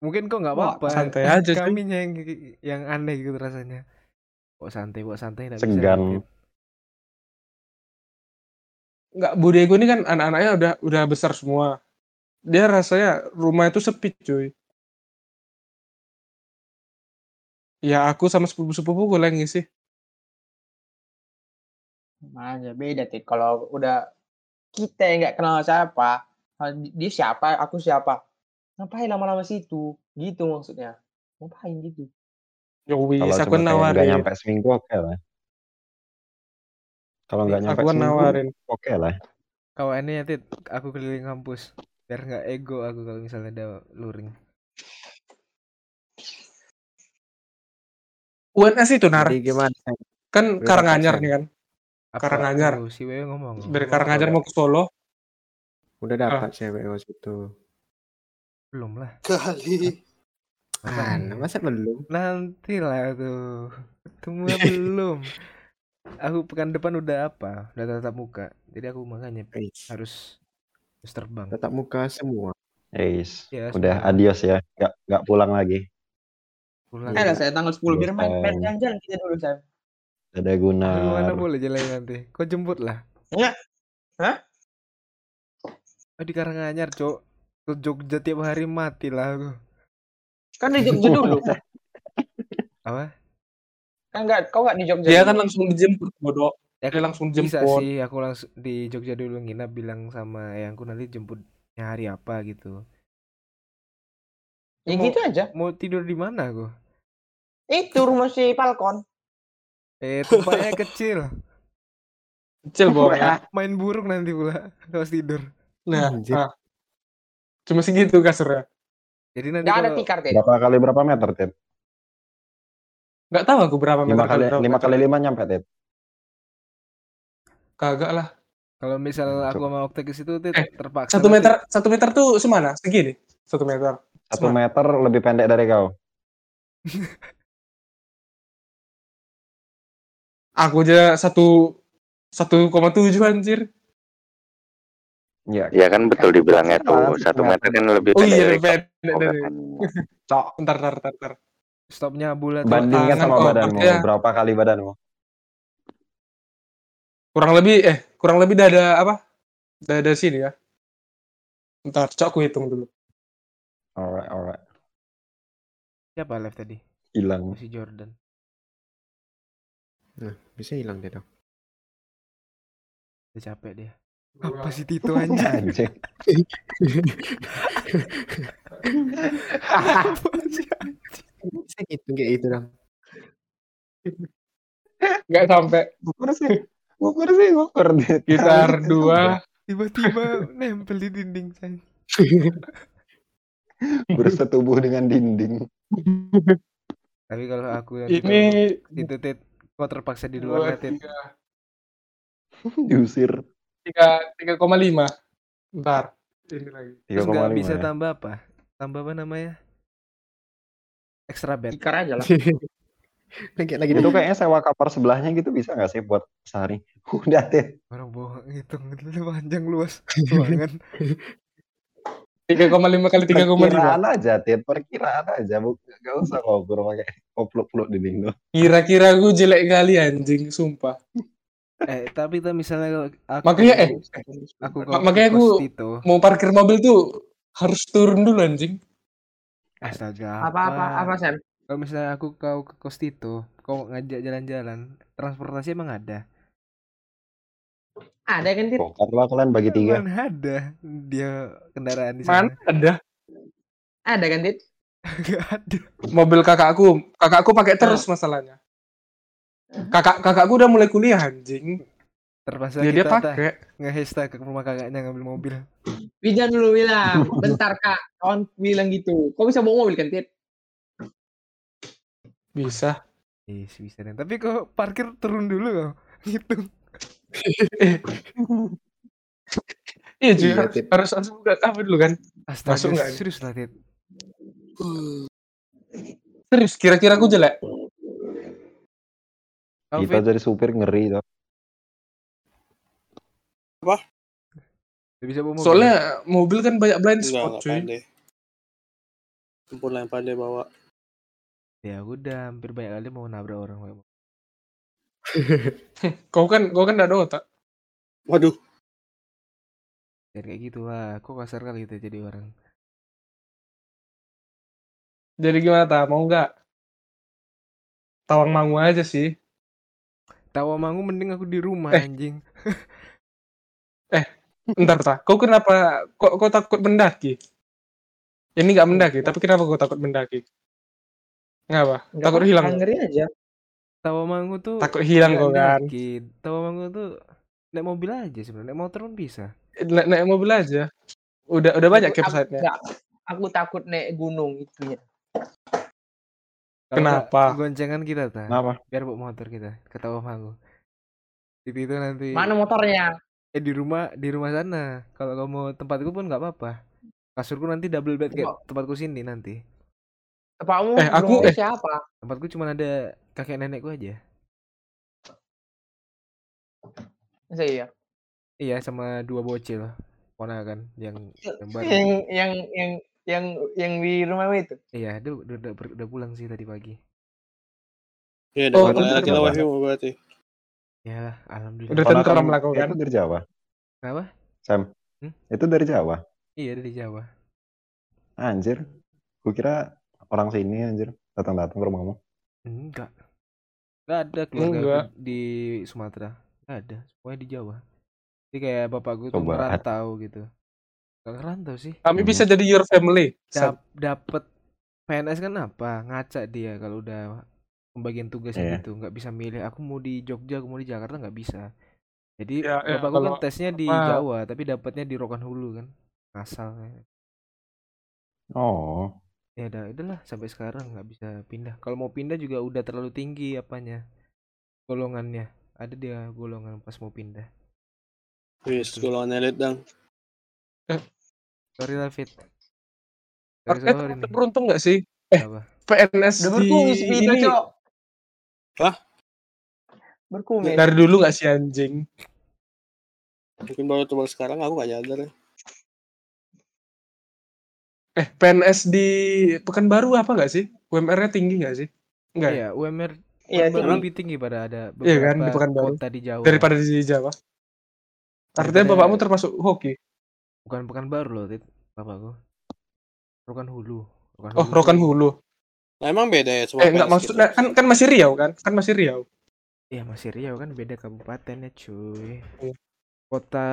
Mungkin kok nggak apa-apa. santai aja *laughs* sih. Kaminya yang yang aneh gitu rasanya. Kok santai, kok santai. Segan. dikit. Nggak, budegu ini kan anak-anaknya udah udah besar semua. Dia rasanya rumah itu sepi cuy. Ya aku sama sepupu-sepupuku lah yang ngisi. Makanya beda Tit. Kalau udah kita yang nggak kenal siapa, ah, dia siapa, aku siapa. Ngapain lama-lama situ? Gitu maksudnya. Ngapain gitu? Ya wis, Kalau aku nggak nawarin. nyampe seminggu oke lah. Kalau nggak nyampe Aku seminggu nawarin. oke lah. Kawan ini Tit, aku keliling kampus biar nggak ego aku kalau misalnya ada luring. UNS itu nar, Jadi gimana? kan Karanganyar nih kan. Apa Karanganyar. tuh? Si Wewe ngomong. Dari apa? mau ke Solo. Udah dapat cewek waktu itu. belum lah. Kali. Mana? Masa belum? Nanti lah tuh. Ketemunya *laughs* belum. Aku pekan depan udah apa? Udah tatap muka. Jadi aku makanya Eish, harus harus terbang. Tetap muka semua. Eis, Ya, udah semua. adios ya. Nggak nggak pulang lagi. Pulang. Eh saya tanggal 10 biar main main jalan-jalan kita dulu saya. Ada Aku mana boleh jalan nanti? Kau jemput lah. Enggak. Hah? Oh, di Karanganyar, Cok. Ke Jogja tiap hari mati lah aku. Kan di Jogja dulu. *laughs* Apa? Kan enggak kau enggak di Jogja. Dia dulu? kan langsung dijemput bodoh. Ya, Dia langsung bisa jemput. sih aku langsung di Jogja dulu nginap bilang sama ayangku nanti jemputnya hari apa gitu. Ya Mau- gitu aja. Mau tidur di mana aku? Itu rumah si Falcon. Eh, tempatnya kecil. Kecil bohong ya. Main burung nanti pula pas tidur. Nah, Anjir. ah. cuma segitu kasurnya. Jadi nanti Enggak ada kalau tikar, Tit. Berapa kali berapa meter, Tit? Nggak tahu aku berapa Lima meter kali berapa lima meter. kali lima nyampe, Tit. Kagak lah. kalau misal aku mau ke situ tuh Eh, terpaksa Satu nanti- meter, satu meter tuh semana? Segini? Satu meter. Satu Semana. meter lebih pendek dari kau. *laughs* Aku aja satu satu koma tujuh anjir. Iya. Ya kan betul dibilangnya tuh Satu meter kan lebih Oh iya, pendek. *laughs* Cok, Bentar, bentar, bentar, bentar. stopnya bulat. bandingkan sama kau, badanmu. ya. Berapa kali badanmu? Kurang lebih eh kurang lebih dada apa? Dada sini ya. Bentar, cok aku hitung dulu. Alright, alright. Siapa live tadi? Hilang. Si Jordan. Nah, bisa hilang deh dong. Udah capek dia. Apa sih Tito anjing? Anjing. *laughs* Bisa gitu kayak itu dong. Nggak sampai Ukur sih. Ukur sih, ukur. sekitar dua. Tiba-tiba nempel di dinding saya. *laughs* Bersetubuh dengan dinding. Tapi kalau aku nanti Ini itu tit, kau terpaksa di luar tit. tiga, *laughs* Diusir. tiga, tiga koma lima. Bentar, ini lagi. Terus nggak 3,5 bisa ya. tambah apa? Tambah apa namanya? Extra bed. Tikar aja lah. *laughs* Lagi lagi Itu kayaknya sewa kamar sebelahnya gitu bisa nggak sih buat sehari? *laughs* Udah deh. Orang bohong hitung itu panjang luas ruangan. Tiga koma lima kali tiga koma lima. Perkiraan aja, Tit. Perkiraan aja. Bu- Gak usah ngobrol pakai kopluk-pluk dinding tuh. Kira-kira gue jelek kali anjing, sumpah. eh tapi tuh misalnya aku Makanya eh, aku makanya aku mau parkir mobil tuh harus turun dulu anjing. astaga Apa apa apa Sam? Kalau misalnya aku kau ke kos Tito, kau ngajak jalan-jalan, transportasi emang ada? Ada kan Tit? Bongkar lah kalian bagi tiga. Mana ada dia kendaraan di Mana sana? ada Ada kan Tit? Gak ada. mobil kakakku. Kakakku pakai terus masalahnya. Kakak kakakku udah mulai kuliah anjing. Terpaksa Dia dia kita tak pakai. nge-hashtag ke rumah kakaknya ngambil mobil. Wijan dulu bilang, *laughs* bentar kak, kawan bilang gitu. Kau bisa bawa mobil kan Tit? Bisa. Yes, bisa dan tapi kok parkir turun dulu kau. *laughs* Gitu. Iya cuy, Iya, harus, langsung buka apa dulu kan? Astaga, Masuk nggak? serius lah, Tit. Serius, kira-kira aku jelek. Kita jadi supir ngeri tuh. udah bisa bawa mobil. Soalnya mobil kan banyak blind spot enggak cuy. pandai. Lah yang pandai bawa. Ya udah, hampir banyak kali mau nabrak orang. *laughs* Kau kan kau kan gak ada otak. Waduh, Dan kayak gitu lah, kok kasar kali kita jadi orang. Jadi gimana ta? Mau nggak? Tawang mangu aja sih. Tawa mangu mending aku di rumah Eh. anjing. *laughs* Ntar ta. Kau kenapa? Kok kau takut mendaki? Ini nggak mendaki, tapi kenapa kau takut mendaki? Ngapa? Nggak Takut hilang. Ngeri aja. Tawa mangu tuh Takut hilang kau kan. daki. Tawa mangu tuh naik mobil aja sebenarnya. Naik motor pun bisa. Naik, naik mobil aja. Udah udah banyak Aku- aku- campsite-nya. nggak, Aku takut naik gunung itunya. Kenapa? Goncengan kita ta. Kenapa? Biar bawa motor kita ke mangu. Itu itu nanti. Mana motornya? Eh di rumah di rumah sana. Kalau kamu mau tempatku pun nggak apa-apa. Kasurku nanti double bed kayak tempatku sini nanti. Tepakmu Eh, aku- eh. siapa? Tempatku cuma ada kakek nenekku aja. Masa iya? Iya sama dua bocil ponakan yang yang baru. Yang yang yang yang yang di rumahmu itu. Iya, dia udah, udah, udah, udah pulang sih tadi pagi. ya Oh, dapat itu lagi wifi berarti. Ya, alhamdulillah. Udah tentram lah kau kan. Itu dari Jawa. Kenapa? Sam. Hmm? Itu dari Jawa. Iya, dari Jawa. Anjir. Kukira orang sini anjir. Datang-datang ke rumahmu. Enggak. Enggak ada keluarga Enggak. di Sumatera. Enggak ada. Semuanya di Jawa. Jadi kayak bapakku tuh Coba. merantau gitu. Enggak ngerantau sih. Kami Hmm. bisa jadi your family. Dap dapet PNS kan apa? Ngaca dia kalau udah pembagian tugasnya Iya. gitu. Nggak bisa milih. Aku mau di Jogja, aku mau di Jakarta nggak bisa. Jadi Ya, ya, bapakku kan kalau tesnya di apa- Jawa, tapi dapatnya di Rokan Hulu kan. Asal. Oh. Ya udah, udahlah sampai sekarang nggak bisa pindah. Kalau mau pindah juga udah terlalu tinggi apanya golongannya. Ada dia golongan pas mau pindah. Wis, golongan elit dang. Sorry lah Fit. Sorry Eh, sorry nih. beruntung nggak sih? Eh, Apa? PNS Udah di berkumis itu, ini Cok. Hah? Berkumis. dari dulu nggak sih anjing? Mungkin baru coba sekarang aku gak nyadar ya. Eh, PNS di Pekanbaru apa nggak sih? UMR-nya tinggi nggak sih? Enggak. ya? Iya, UMR Iya, lebih tinggi pada ada Iya kan, di beberapa Pekanbaru. kota di Jawa. Daripada di Jawa. Artinya Daripada- bapakmu termasuk hoki. Bukan Pekanbaru loh, Tit. Bapakku. Rokan Hulu. Rokan Oh, Hulu Rokan tuh- Hulu. Nah, emang beda ya semua Eh, enggak PNS maksudnya gitu. kan kan masih Riau kan? Kan masih Riau. Iya, masih Riau kan beda kabupaten ya, cuy. Iya. Kota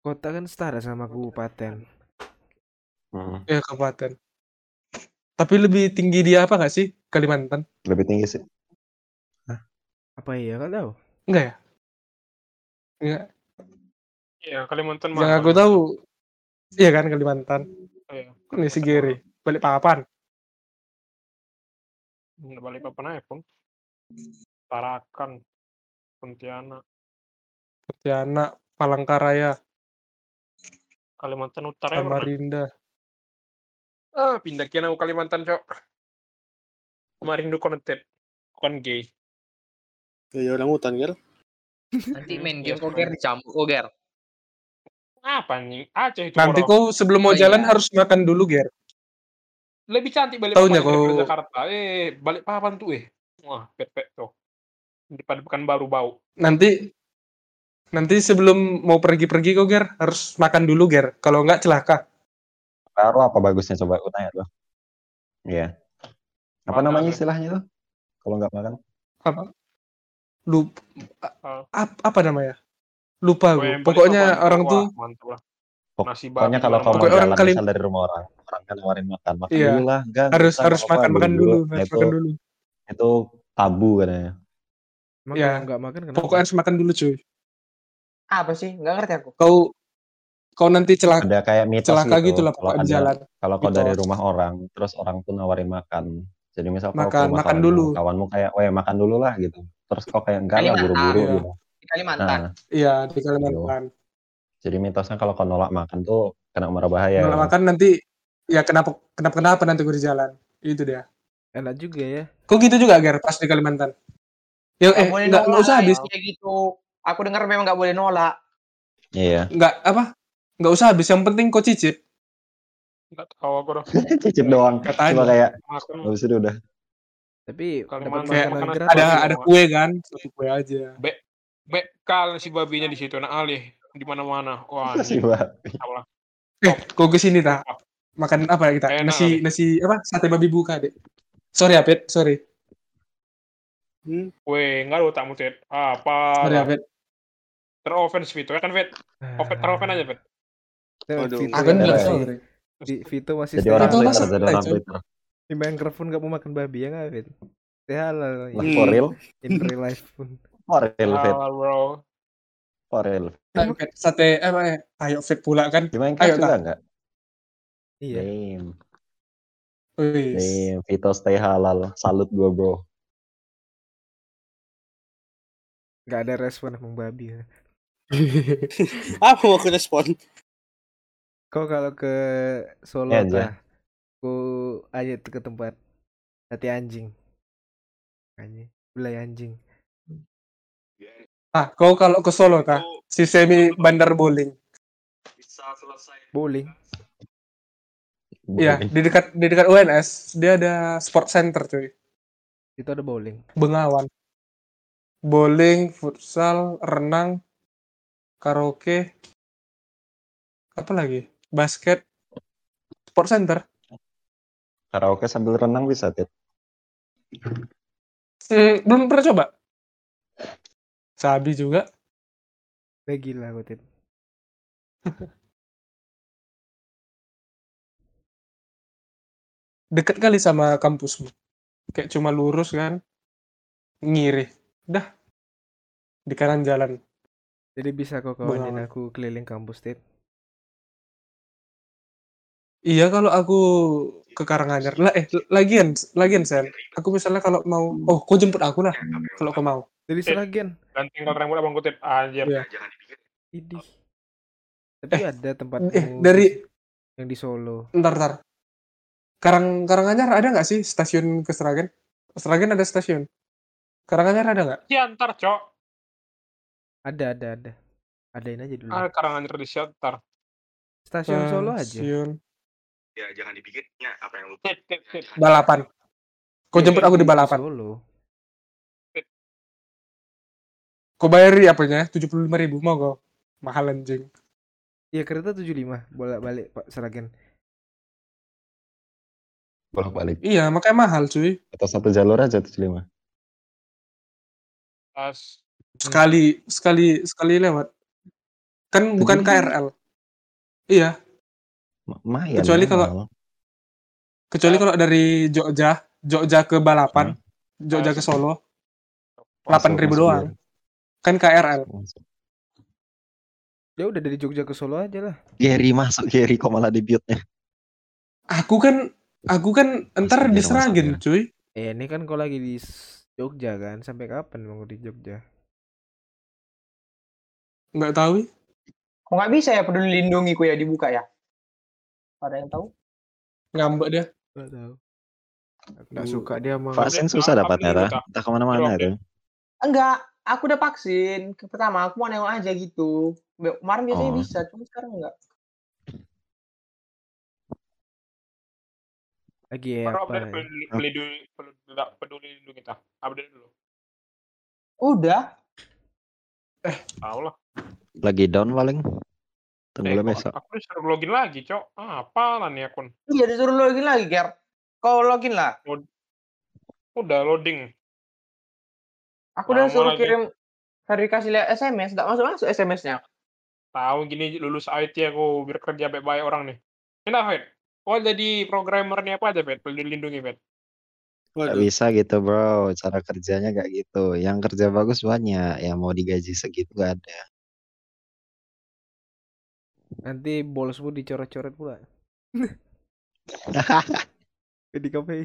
kota kan setara sama kabupaten. Hmm. Ya, kabupaten. Tapi lebih tinggi dia apa nggak sih Kalimantan? Lebih tinggi sih. Apa iya kan tahu? Enggak ya? Enggak. Iya, Kalimantan Yang aku tahu, iya kan Kalimantan. Iya. Ini si Giri, balik papan. Nggak balik papan aja pun. Tarakan, Pontianak, Pontianak, Palangkaraya, Kalimantan Utara. ya, pernah. Samarinda. Ah, pindah kian aku Kalimantan, Cok. Marindu connected. Bukan gay. Kayak orang hutan, Ger. Nanti main game kok Ger dicambuk kok Ger. Apa nih? Aceh itu Nanti kau sebelum mau Oh, iya. jalan harus makan dulu, Ger. Lebih cantik balik Taunya kau- Jakarta. Eh, balik papan tuh eh. Wah, pet-pet tuh. Daripada bukan baru bau. Nanti nanti sebelum mau pergi-pergi kau, Ger, harus makan dulu, Ger. Kalau enggak celaka. Baru apa bagusnya coba aku tanya tuh. Iya. Apa Makan. namanya istilahnya tuh? Kalau nggak makan? Apa? Lup, ap- apa namanya? Lupa gue. Pokoknya orang tuh Pokoknya kalau orang jalan Kalim- misal dari rumah orang, orang kan nawarin makan, makan Iya. dulu lah, enggak, harus harus makan makan dulu. dulu, Nah, harus itu makan dulu. itu tabu katanya. Emang Iya. kalau nggak makan kenapa? Pokoknya harus makan dulu, cuy. Apa sih? Nggak ngerti aku. Kau kau nanti celaka Ada kayak mitos celaka gitu. gitu lah kalau ada jalan. kalau kau dari rumah orang, terus orang tuh nawarin makan. Jadi misal kau Makan- rumah makan kawanmu, dulu. kawanmu kayak, weh makan dulu lah gitu. Terus kau kayak enggak lah buru-buru Iya. gitu. Di Kalimantan. Nah, Iya, di Kalimantan. jadi mitosnya kalau kau nolak makan tuh kena marah bahaya. Kalau makan nanti ya kenapa kenapa kenapa nanti gue di jalan. Itu dia. Enak juga ya. Kok gitu juga, Ger, pas di Kalimantan? Ya, eh, nggak nolak usah habis, kayak gitu. Aku dengar memang nggak boleh nolak. Iya. nggak apa, nggak usah habis. Yang penting kau cicip. Nggak tahu aku dah. *laughs* Cicip doang. Katanya. Cuma kayak habis itu udah. Tapi Kalau mana- gratis. Ada ada kue kan, satu kue aja. Bekal si babinya di situ. Nah, alih di mana-mana. Wah, Masih anjing. babi. Eh, kau ke sini tak? Makan apa kita? Enak Nasi nasi apa? Sate babi buka, Dek. Sorry, Apet, sorry. Weh, nggak ada tak mutet. Apa? Sorry, Apet. Teroffense Vito ya kan, Vet? Offen, teroffen aja, Vet. Eh, Waduh. Vito, Aku Iya. Vito masih Jadi orang Twitter, jadi orang. Twitter. Di Minecraft pun nggak mau makan babi ya nggak, Fit? Stay halal. Nah, In, for real, in real life pun. for real, Fit. Halal, bro. For real. Ayo, Fit. Sate ya? Ayo Fit pula kan. Di Minecraft Ayo, juga tak. enggak? Iya. Damn. Damn, Vito stay halal. Salut gua, bro. Nggak ada respon emang babi ya. *laughs* Apa mau aku respon? Kau kalau ke Solo Ya, aja. kah? Ku aja ke tempat hati anjing. Anjing. Belai anjing. Ah, kau kalau ke Solo kah? Si Semi Bandar Bowling. Bowling. Iya, Bowling. di dekat di dekat UNS dia ada sport center cuy. Itu ada bowling. Bengawan. Bowling, futsal, renang, karaoke, apa lagi? Basket, sport center. Karaoke sambil renang bisa, Tit. Hmm, belum pernah coba. Sabi juga. Udah gila aku Tit. *laughs* Dekat kali sama kampusmu. Kayak cuma lurus kan. Ngiri. Dah. Di kanan jalan. Jadi bisa kau kawanin aku keliling kampus Tit. Iya kalau aku ke Karanganyar. Lah eh lagian lagian Sen. Aku misalnya kalau mau oh kau jemput aku lah kalau kau mau. Dari Seragen. Dan tinggal rambut abang kutip. Anjir. Iya. Idih. Tapi ada tempat Eh dari yang di Solo. ntar ntar. Karang Karanganyar ada nggak sih stasiun ke Seragen? Seragen ada stasiun. Karanganyar ada nggak? Siantar, Cok. Ada, ada, ada. Adain aja dulu. Ah, Karanganyar di Siantar. Stasiun Solo aja. Stasiun Ya jangan dipikirnya apa yang lu balapan. Kau jemput aku di balapan. Solo. Kau bayari apanya? Tujuh puluh lima ribu mau kau? Mahal anjing. Iya kereta 75 bolak-balik Pak Seragen. Bolak-balik. Iya makanya mahal cuy. Atau satu jalur aja 75. As. Sekali sekali sekali lewat. Kan bukan 75? KRL. Iya. Lumayan. Kecuali kalau- mahal. Kecuali kalau dari Jogja, Jogja ke balapan, Jogja ke Solo, delapan ribu masuk doang. Kan KRL. Ya udah dari Jogja ke Solo aja lah. Gary masuk Gary kok malah debutnya. Aku kan, aku kan ntar Masuk, diserangin, masuk, cuy. Eh ini kan kau lagi di Jogja kan? Sampai kapan mau di Jogja? Nggak tahu. Kok nggak bisa ya peduli lindungi ku ya dibuka ya? Ada yang tahu? Ngambek dia. Gak tahu. Nggak suka dia sama Vaksin susah dapatnya, ta. Entah ke mana-mana itu. Enggak, aku udah vaksin. Pertama aku mau nengok aja gitu. Kemarin biasanya Oh. bisa, cuma sekarang enggak. lagi ya Baru apa? update ya? peduli, peduli, peduli, peduli lindungi kita. Update dulu. Udah. Tahu lah. Lagi down paling. Tunggu Eh, besok. Aku disuruh login lagi, Cok. Ah, apalah nih akun. Iya disuruh login lagi, Ger. Kau login lah. Udah loading. Aku udah suruh lagi. kirim verifikasi lihat SMS, enggak masuk-masuk SMS-nya. Tahu gini lulus IT aku biar kerja baik-baik orang nih. Enak, Fet. Oh, jadi programmernya apa aja, Fet? Peduli lindungi, Fet. Gak bisa gitu bro, cara kerjanya gak gitu. Yang kerja bagus banyak, yang mau digaji segitu gak ada. Nanti bolsmu dicoret-coret pula. *laughs* di KPI.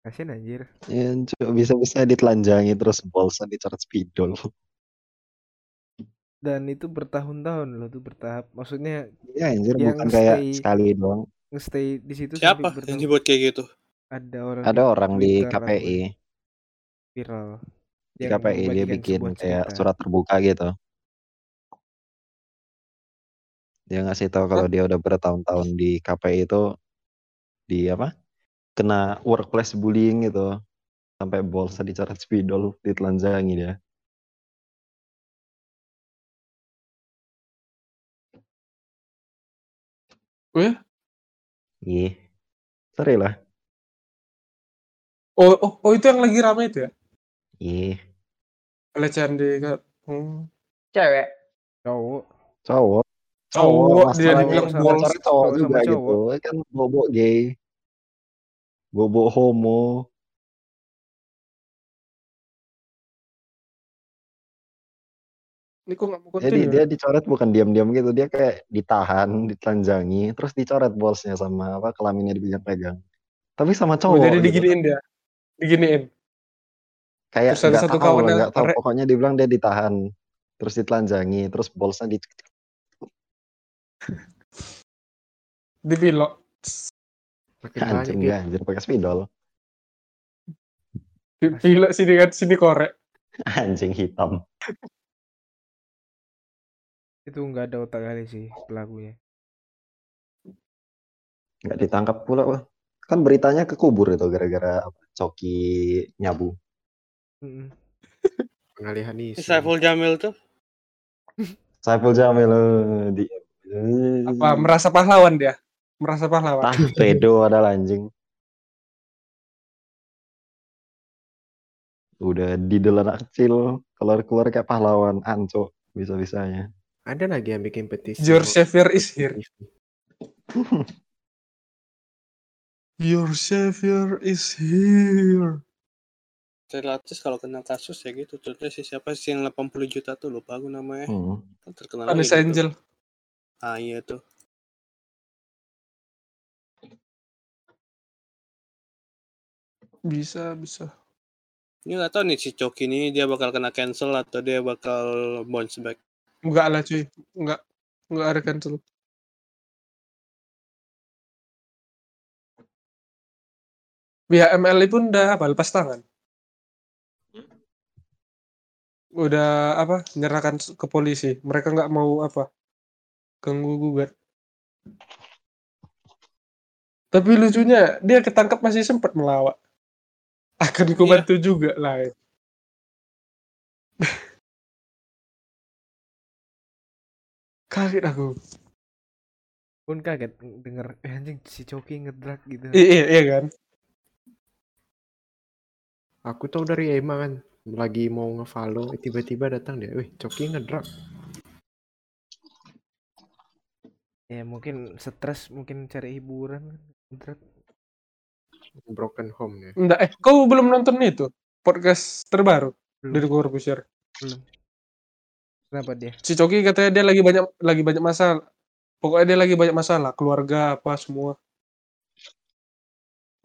Kasian anjir. Ya, bisa-bisa ditelanjangi terus bolsa dicoret spidol. Dan itu bertahun-tahun loh tuh bertahap. Maksudnya Ya anjir yang bukan kayak stay- sekali doang. nge-stay di situ Siapa yang dibuat kayak gitu? Ada orang Ada orang di KPI, viral. di KPI dia bikin kayak cerita. surat terbuka gitu. Dia ngasih tahu kalau dia udah bertahun-tahun di KPI itu di apa? Kena workplace bullying gitu. Sampai bolsa dicoret spidol, ditelanjangi dia. Oh ya? Iya. Sorry lah. Oh, oh, oh itu yang lagi rame itu ya? Iya. Pelecehan di hmm. Cewek. Cowok. Cowok. Cowok, dia dibilang bols. cowok Cowok juga sama gitu. Kan bobo gay. Bobo homo. Ini kok nggak mau Jadi continue dia ya? dicoret bukan diam-diam gitu, dia kayak ditahan, ditelanjangi, terus dicoret bolsnya sama apa kelaminnya dipegang-pegang. Tapi sama Oh, cowok jadi gitu. diginiin dia. Diginiin. Kayak Terus ada nggak satu tahu, kawan tahu. Pokoknya dia bilang dia ditahan, terus ditelanjangi, terus bolsnya di dipilok. Makin anjing ya. anjir pakai spidol. Dipilok sini kan sini korek. Anjing hitam. Itu nggak ada otak kali sih pelakunya. Nggak ditangkap pula. Wah. Kan beritanya kekubur itu gara-gara coki nyabu. Mm-mm. Pengalihan isu. Saiful Jamil tuh Saiful Jamil eh, di Apa merasa pahlawan dia? Merasa pahlawan. Pedo adalah anjing. Udah didel anak kecil, keluar-keluar kayak pahlawan, anco bisa-bisanya. Ada lagi yang bikin petisi. Your savior is here. *laughs* Your savior is here. relatif kalau kena kasus ya gitu. Contohnya si siapa sih yang 80 juta tuh lupa aku namanya. Hmm. Kan terkenal Vanessa gitu. Angel. Ah iya tuh. Bisa, bisa. Ini nggak tahu nih si Coki ini dia bakal kena cancel atau dia bakal bounce back. Enggak lah cuy. Enggak. Enggak ada cancel. Pihak MLI pun udah apa lepas tangan. Udah apa menyerahkan ke polisi. Mereka nggak mau apa ganggu gugat. Tapi lucunya dia ketangkap masih sempat melawak. Akan ku Iya. bantu juga lah. *laughs* ya. Kaget aku. Pun kaget denger eh, anjing si Coki ngedrag gitu. Iya, iya, iya kan. Aku tahu dari Emma kan lagi mau nge-follow tiba-tiba datang dia, "Wih, Coki ngedrag." Ya mungkin stres, mungkin cari hiburan kan. Broken home ya. Enggak, eh kau belum nonton itu podcast terbaru Belum. dari Corbusier. Belum. Kenapa dia? Si Coki katanya dia lagi banyak lagi banyak masalah. Pokoknya dia lagi banyak masalah, keluarga apa semua.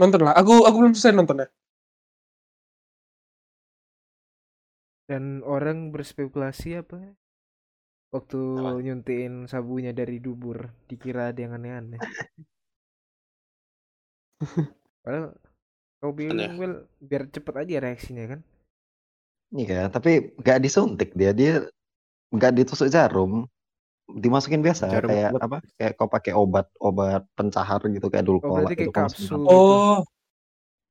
Nonton lah. Aku aku belum selesai nonton ya. Dan orang berspekulasi apa? Waktu nyuntiin sabunya dari dubur, dikira ada yang aneh-aneh. *laughs* Padahal kau bilang Will, biar cepet aja reaksinya kan? Iya, tapi nggak disuntik dia, dia nggak ditusuk jarum, dimasukin biasa Jarum kayak obat. apa? Kayak kau pakai obat obat pencahar gitu kayak dulu Oh kayak kau kapsul gitu. Oh,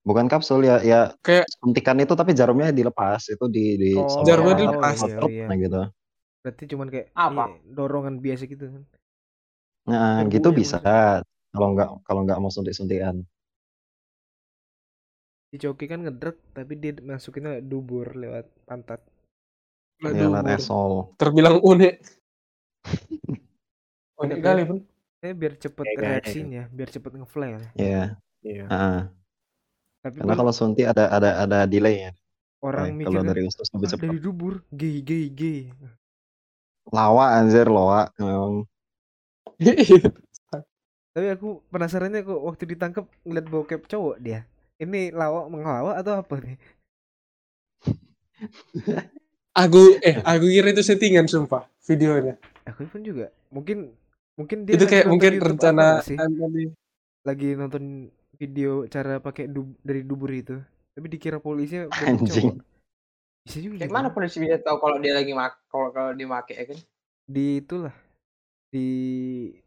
Bukan kapsul ya, ya kayak suntikan itu tapi jarumnya dilepas itu di di Oh, Jarumnya apa, dilepas. otot, iya. nah gitu. Berarti cuman kayak Apa? iya, dorongan biasa gitu kan? Nah, gitu bisa maksudnya. kalau nggak kalau nggak mau suntik-suntikan. Si Coki kan ngedrek tapi dia masukinnya dubur lewat pantat. Ya, lewat dubur. esol. terbilang unik. *laughs* Unik ya. kali pun. Eh biar cepet gaya. reaksinya, biar cepet ngeflare. Iya. Iya. Heeh. Tapi Karena kalau suntik ada ada ada delaynya. orang Kayak kalau mikir kan, dari usus lebih cepat. dari dubur, gay gay gay. Lawa anjir lawa memang. *laughs* Tapi aku penasarannya kok waktu ditangkap ngeliat bokep cowok dia. Ini lawak mengelawak atau apa nih? Aku eh aku kira itu settingan sumpah videonya. Aku pun juga. Mungkin mungkin dia itu lagi kayak mungkin YouTube rencana tadi. Lagi nonton video cara pakai dub dari dubur itu. Tapi dikira polisinya bokep Anjing. cowok. Bisa juga Kayak gitu. mana polisi bisa tahu kalau dia lagi mak kalau kalau dia make ya kan? Di itulah di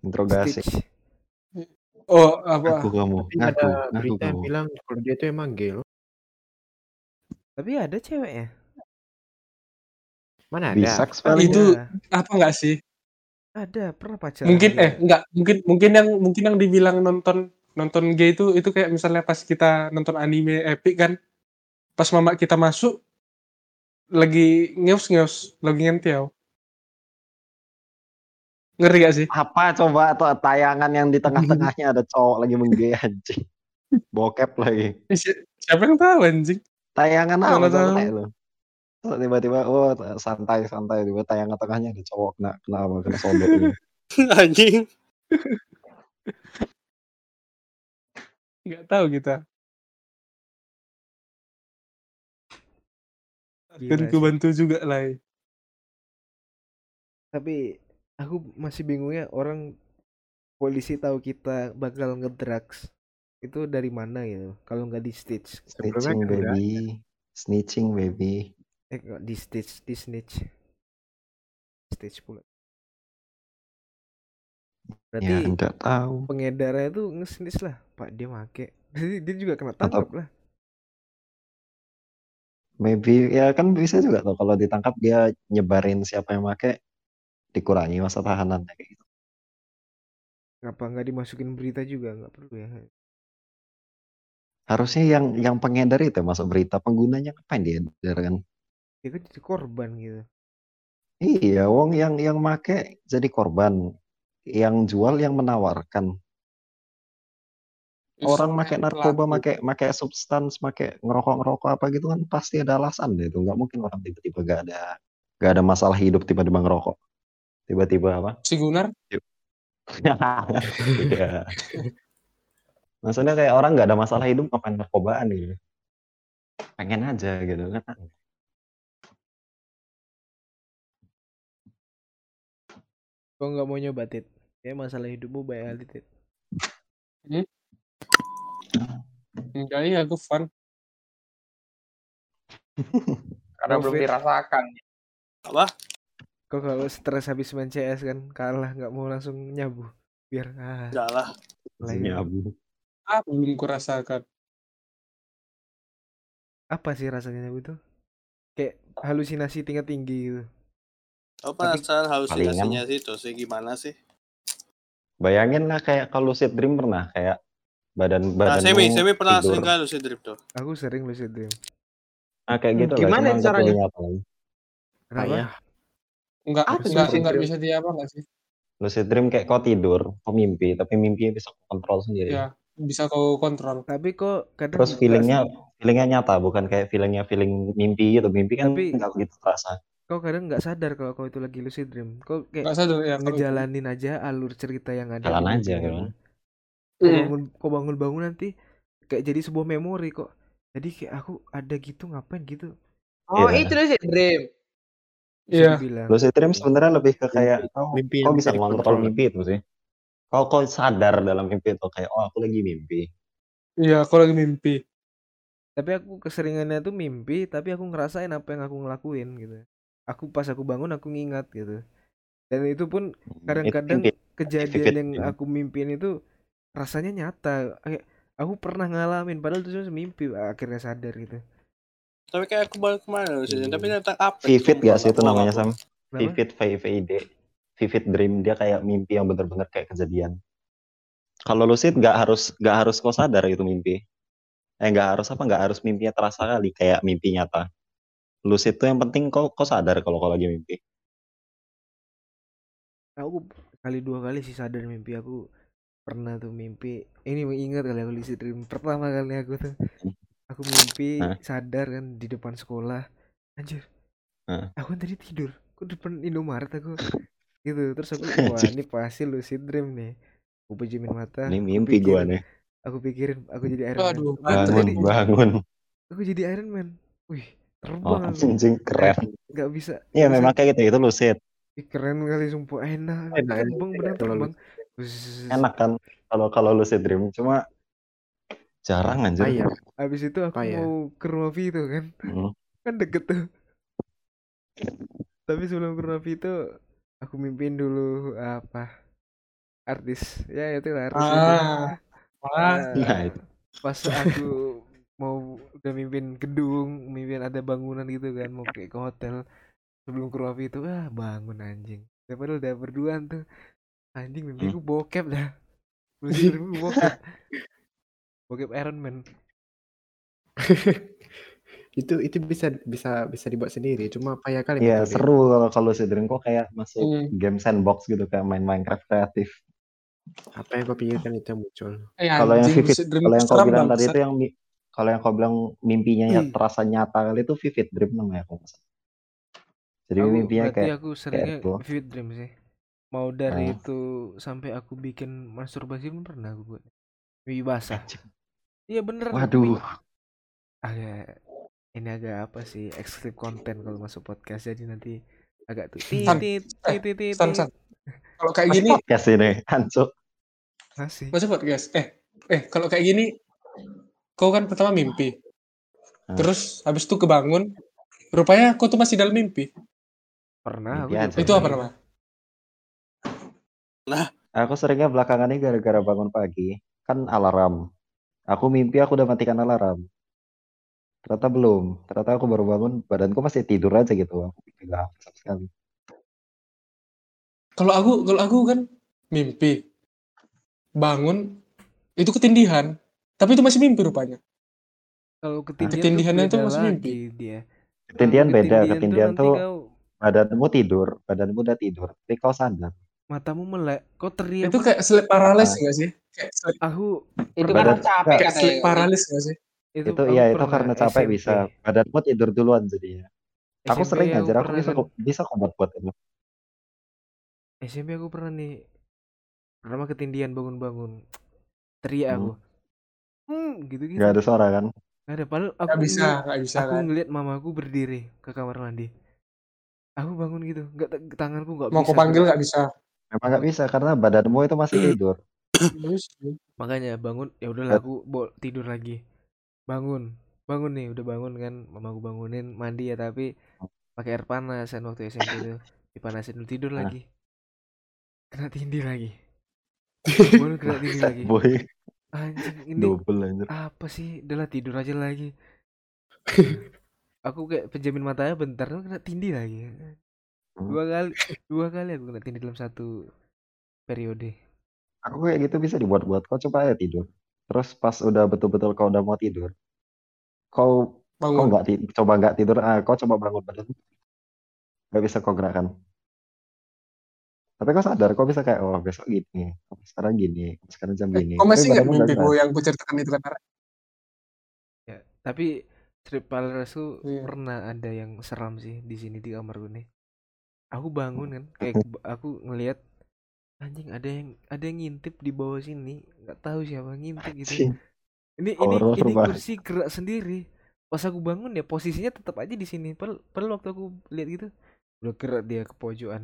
Interogasi. Stitch. Oh, apa? Ngaku kamu, Tapi ngaku, ada ngaku berita yang kamu. bilang kalau dia tuh emang gay loh. Tapi ada ceweknya. Mana ada? Bisa spelling. Itu Ada. apa enggak sih? Ada pernah pacaran. Mungkin eh enggak, mungkin mungkin yang mungkin yang dibilang nonton nonton gay itu itu kayak misalnya pas kita nonton anime epic kan. Pas mama kita masuk lagi ngeus-ngeus, lagi ngentiau. Ngeri gak sih? Apa coba tuh tayangan yang di tengah-tengahnya ada cowok lagi menggay anjing. Bokep lagi. Si- Siapa yang tahu anjing? Tayangan apa tahu. tiba-tiba oh santai santai tiba tayangan tengahnya ada cowok kena kena apa kena sodok gitu. *laughs* Anjing. Enggak tahu kita. Sih. ku bantu juga lah. eh. Tapi aku masih bingungnya orang polisi tahu kita bakal ngedrugs itu dari mana gitu kalau nggak di stitch Snitching kan baby. Snitching baby. eh kok di stitch di snitch stitch pula Ya berarti enggak tahu. pengedarnya itu nge-snitch lah pak dia make jadi dia juga kena tangkap lah Maybe ya kan bisa juga tuh kalau ditangkap dia nyebarin siapa yang make dikurangi masa tahanannya kayak gitu. ngapa nggak dimasukin berita juga nggak perlu ya Harusnya yang yang pengedar itu masuk berita penggunanya ngapain dia kan? dia kan jadi korban gitu Iya, wong yang yang make jadi korban, yang jual yang menawarkan. Orang make narkoba, make make substans, make ngerokok-ngerokok apa gitu kan pasti ada alasan deh itu. Nggak mungkin orang tiba-tiba gak ada gak ada masalah hidup tiba-tiba ngerokok. Tiba-tiba apa? Si Gunar? *laughs* Iya. Maksudnya kayak orang nggak ada masalah hidup ngapain narkobaan gitu. Pengen aja gitu kan. kok nggak mau nyoba tit ya masalah hidupmu banyak kali tit Hmm? Enggak iya aku fun. *laughs* Karena belum dirasakan. Apa? kok kalau stres habis main CS kan kalah nggak mau langsung nyabu biar ah Enggak lah. ya. Nyabu. Ah, belum kurasakan. apa sih rasanya nyabu tuh kayak halusinasi tingkat tinggi gitu Apa Tapi perasaan halusinasinya sih itu sih gimana sih? Bayangin lah kayak kalau lucid dream pernah kayak badan Nah, badanmu Semi, Semi pernah tidur. sering kali lucid dream tuh. aku sering lucid dream Ah kayak gitu Gimana lah. caranya? kenapa Payah. Enggak, Apa enggak, enggak bisa di apa enggak sih? lucid dream kayak kau tidur, kau mimpi, tapi mimpi bisa kau kontrol sendiri. Ya, bisa kau kontrol. Tapi kok kadang Terus feelingnya feelingnya nyata, bukan kayak feelingnya feeling mimpi gitu. Mimpi kan Tapi- nggak begitu terasa. kau kadang nggak sadar kalau kau itu lagi lucid dream. Kau kayak sadar ya. ngejalanin aja alur cerita yang ada Jalan aja, gitu. Kan. Kau bangun, kau bangun-bangun nanti kayak jadi sebuah memori kok. Jadi kayak aku ada gitu ngapain gitu. Oh, Iya. itu lucid dream. Bisa Iya. dibilang. Lucid dream sebenarnya lebih ke kayak kau, Mimpi kau yang bisa mengontrol dikontrol. mimpi itu sih. Kau kau sadar dalam mimpi itu kayak oh aku lagi mimpi. Iya, aku lagi mimpi. Tapi aku keseringannya tuh mimpi, tapi aku ngerasain apa yang aku ngelakuin gitu. Aku pas aku bangun aku ngingat gitu. Dan itu pun Hmm, kadang-kadang kejadian yang dream. aku mimpiin itu rasanya nyata. Kayak aku pernah ngalamin padahal itu cuma mimpi akhirnya sadar gitu. Tapi kayak aku baru ke mana lucid dream, tapi tentang apa? Vivid gak sih itu namanya. Sam? Vivid VIVID. Vivid dream dia kayak mimpi yang benar-benar kayak kejadian. Kalau lucid nggak harus nggak harus kau sadar itu mimpi. Eh nggak harus apa nggak harus mimpinya terasa kali kayak mimpi nyata. Lucid tuh yang penting kau kau sadar kalau kau lagi mimpi. Aku kali dua kali sih sadar mimpi aku pernah tuh mimpi ini ingat kali aku lucid dream pertama kali aku tuh aku mimpi Hah? sadar kan di depan sekolah anjir Hah? aku kan tadi tidur aku depan Indomaret aku *laughs* gitu terus aku wah ini pasti lucid dream nih aku pejamin mata Ini aku mimpi gua nih. aku pikirin aku jadi Iron Man Aduh, aku Bangun tadi bangun. aku jadi Iron Man wih Oh terbang aku anjing keren. nggak bisa Iya bisa memang kayak gitu itu lucid. Ih, keren kali sumpah enak Enak, enak. terbang benar terbang Enak kan kalau kalau lucid dream cuma jarang anjir. Payah. Habis itu aku Payah. mau ke rumah Vito kan. Hmm. Kan deket tuh. Tapi sebelum ke rumah Vito, aku mimpin dulu apa? Artis. Ya itu lah artis. itu. Ah. Ah. Nah, itu. Pas aku mau udah mimpin gedung, mimpin ada bangunan gitu kan, mau kayak ke hotel. Sebelum ke rumah Vito, ah bangun anjing. Ya padahal udah berduaan tuh. Anjing mimpiku bokep dah. *laughs* Lucid dreamku bokep. Bokep Iron Man. *laughs* itu itu bisa bisa bisa dibuat sendiri cuma payah kali Iya metode. seru kalau kalau dream kok kayak masuk Hmm. game sandbox gitu kayak main Minecraft kreatif. apa yang kau pikirkan itu yang muncul Eh, Kalau yang vivid, kalau yang kau bilang tadi itu yang kalau yang kau bilang mimpinya ya Hmm. terasa nyata kali itu vivid dream namanya salah. Jadi Aku mimpinya kayak aku kayak seringnya itu. vivid dream sih. Mau dari Ah. itu sampai aku bikin masturbasi pun pernah aku buat. Mimpi basah. Iya bener. aku Waduh. Agak ini agak apa sih eksklusif konten kalau masuk podcast jadi nanti agak tuh titit titit titit. Kalau kayak gini, podcast ini, hancur. Masih. masa podcast? Eh, eh kalau kayak gini, kau kan pertama mimpi, Ah. terus habis itu kebangun, rupanya kau tuh masih dalam mimpi. Pernah aku Mimpi aja. Itu apa pernah. Namanya? Aku seringnya belakangan ini gara-gara bangun pagi kan alarm. Aku mimpi aku udah matikan alarm. Ternyata belum. Ternyata aku baru bangun, badanku masih tidur aja gitu. Aku pegang sama sekali. Kalau aku, kalau aku kan mimpi, bangun, itu ketindihan, tapi itu masih mimpi rupanya. Kalau ketindihan, Ketindihannya tuh itu beda masih mimpi. dia. Ketindihan Kalau beda. ketindihan Ketindihan nanti tuh kau badanmu tidur, badanmu udah tidur, tapi kau sadar. Matamu melek, kau teriak. Itu kayak sleep paralysis Ah. nggak sih? Kayak sleep, aku Itu pernah karena Badan- capek kayak sleep paralysis nggak sih? itu, Itu aku iya, itu karena capek SMP. bisa. Badanmu tidur duluan jadinya. Aku SMP sering aku aja, aku pernah bisa kan. kok bisa kok buat buat itu. SMP aku pernah nih pertama ketindihan bangun-bangun teriak aku hmm gitu gitu Gak ada suara kan? Nggak ada padahal aku Nggak bisa, nggak bisa aku kan? ngeliat mamaku berdiri ke kamar mandi aku bangun gitu nggak tanganku nggak Mau bisa kau panggil nggak bisa. Memang nggak bisa karena badanmu itu masih *clears throat* tidur. Makanya bangun ya udahlah aku bo- tidur lagi bangun bangun nih udah bangun kan mamaku bangunin mandi ya tapi pakai air panas kan waktu SMP itu dipanasin dulu tidur Nah. lagi kena tindih lagi *laughs* bangun kena tindih lagi boy, anjing *laughs* ini double anjir. apa sih udahlah tidur aja lagi *laughs* aku kayak penjamin matanya bentar kena tindih lagi. Dua kali dua kali aku kena tindih dalam satu periode Aku kayak gitu bisa dibuat-buat. Kau coba aja tidur. Terus pas udah betul-betul kau udah mau tidur, kau kau Bangun. nggak ti- coba nggak tidur, ah, kau coba bangun badan, nggak bisa kau gerakkan. Tapi kok sadar kok bisa kayak oh besok gini, sekarang gini, sekarang jam gini. Kau masih Tapi nggak mimpi gue yang gue ceritakan itu kan? Ya, tapi strip Palace tuh Iya. pernah ada yang seram sih di sini di kamar gue nih. Aku bangun kan, kayak *laughs* aku ngelihat anjing ada yang ada yang ngintip di bawah sini, nggak tahu siapa ngintip gitu. Anjing. Ini ini ini kursi gerak sendiri. Pas aku bangun ya posisinya tetap aja di sini. Padahal, padahal waktu aku lihat gitu udah gerak dia ke pojokan.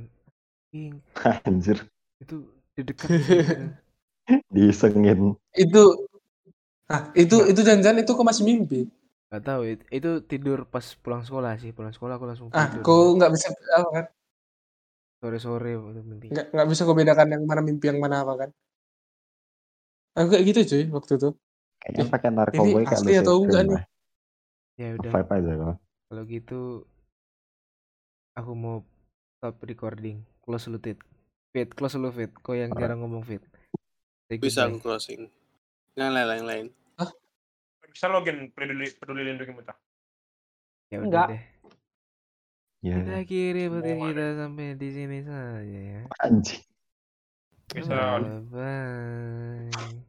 Anjing, Anjir, itu di dekat gitu. *laughs* disengin. Itu, ah itu itu jangan-jangan itu kau masih mimpi. Gak tahu itu, itu tidur pas pulang sekolah sih. Pulang sekolah aku langsung Ah, tidur. kau nggak bisa apa kan? Sore-sore waktu mimpi. Nggak nggak bisa kau bedakan yang mana mimpi yang mana apa kan? Aku kayak gitu cuy waktu itu. Kayaknya Eh, pakai ini narkoboy kayak asli atau lucid enggak nih? Ya udah. Vibe aja kok. Kalau gitu aku mau stop recording. Close lu Tit. Fit, close lu Fit. Kau yang Alright. jarang ngomong Fit. Say Bisa aku closing. Yang lain lain lain. Bisa login peduli peduli lindungi muta. Ya Enggak. udah deh. Ya, Kita akhiri podcast kita sampai di sini saja ya. anjing. Bisa Bye bye.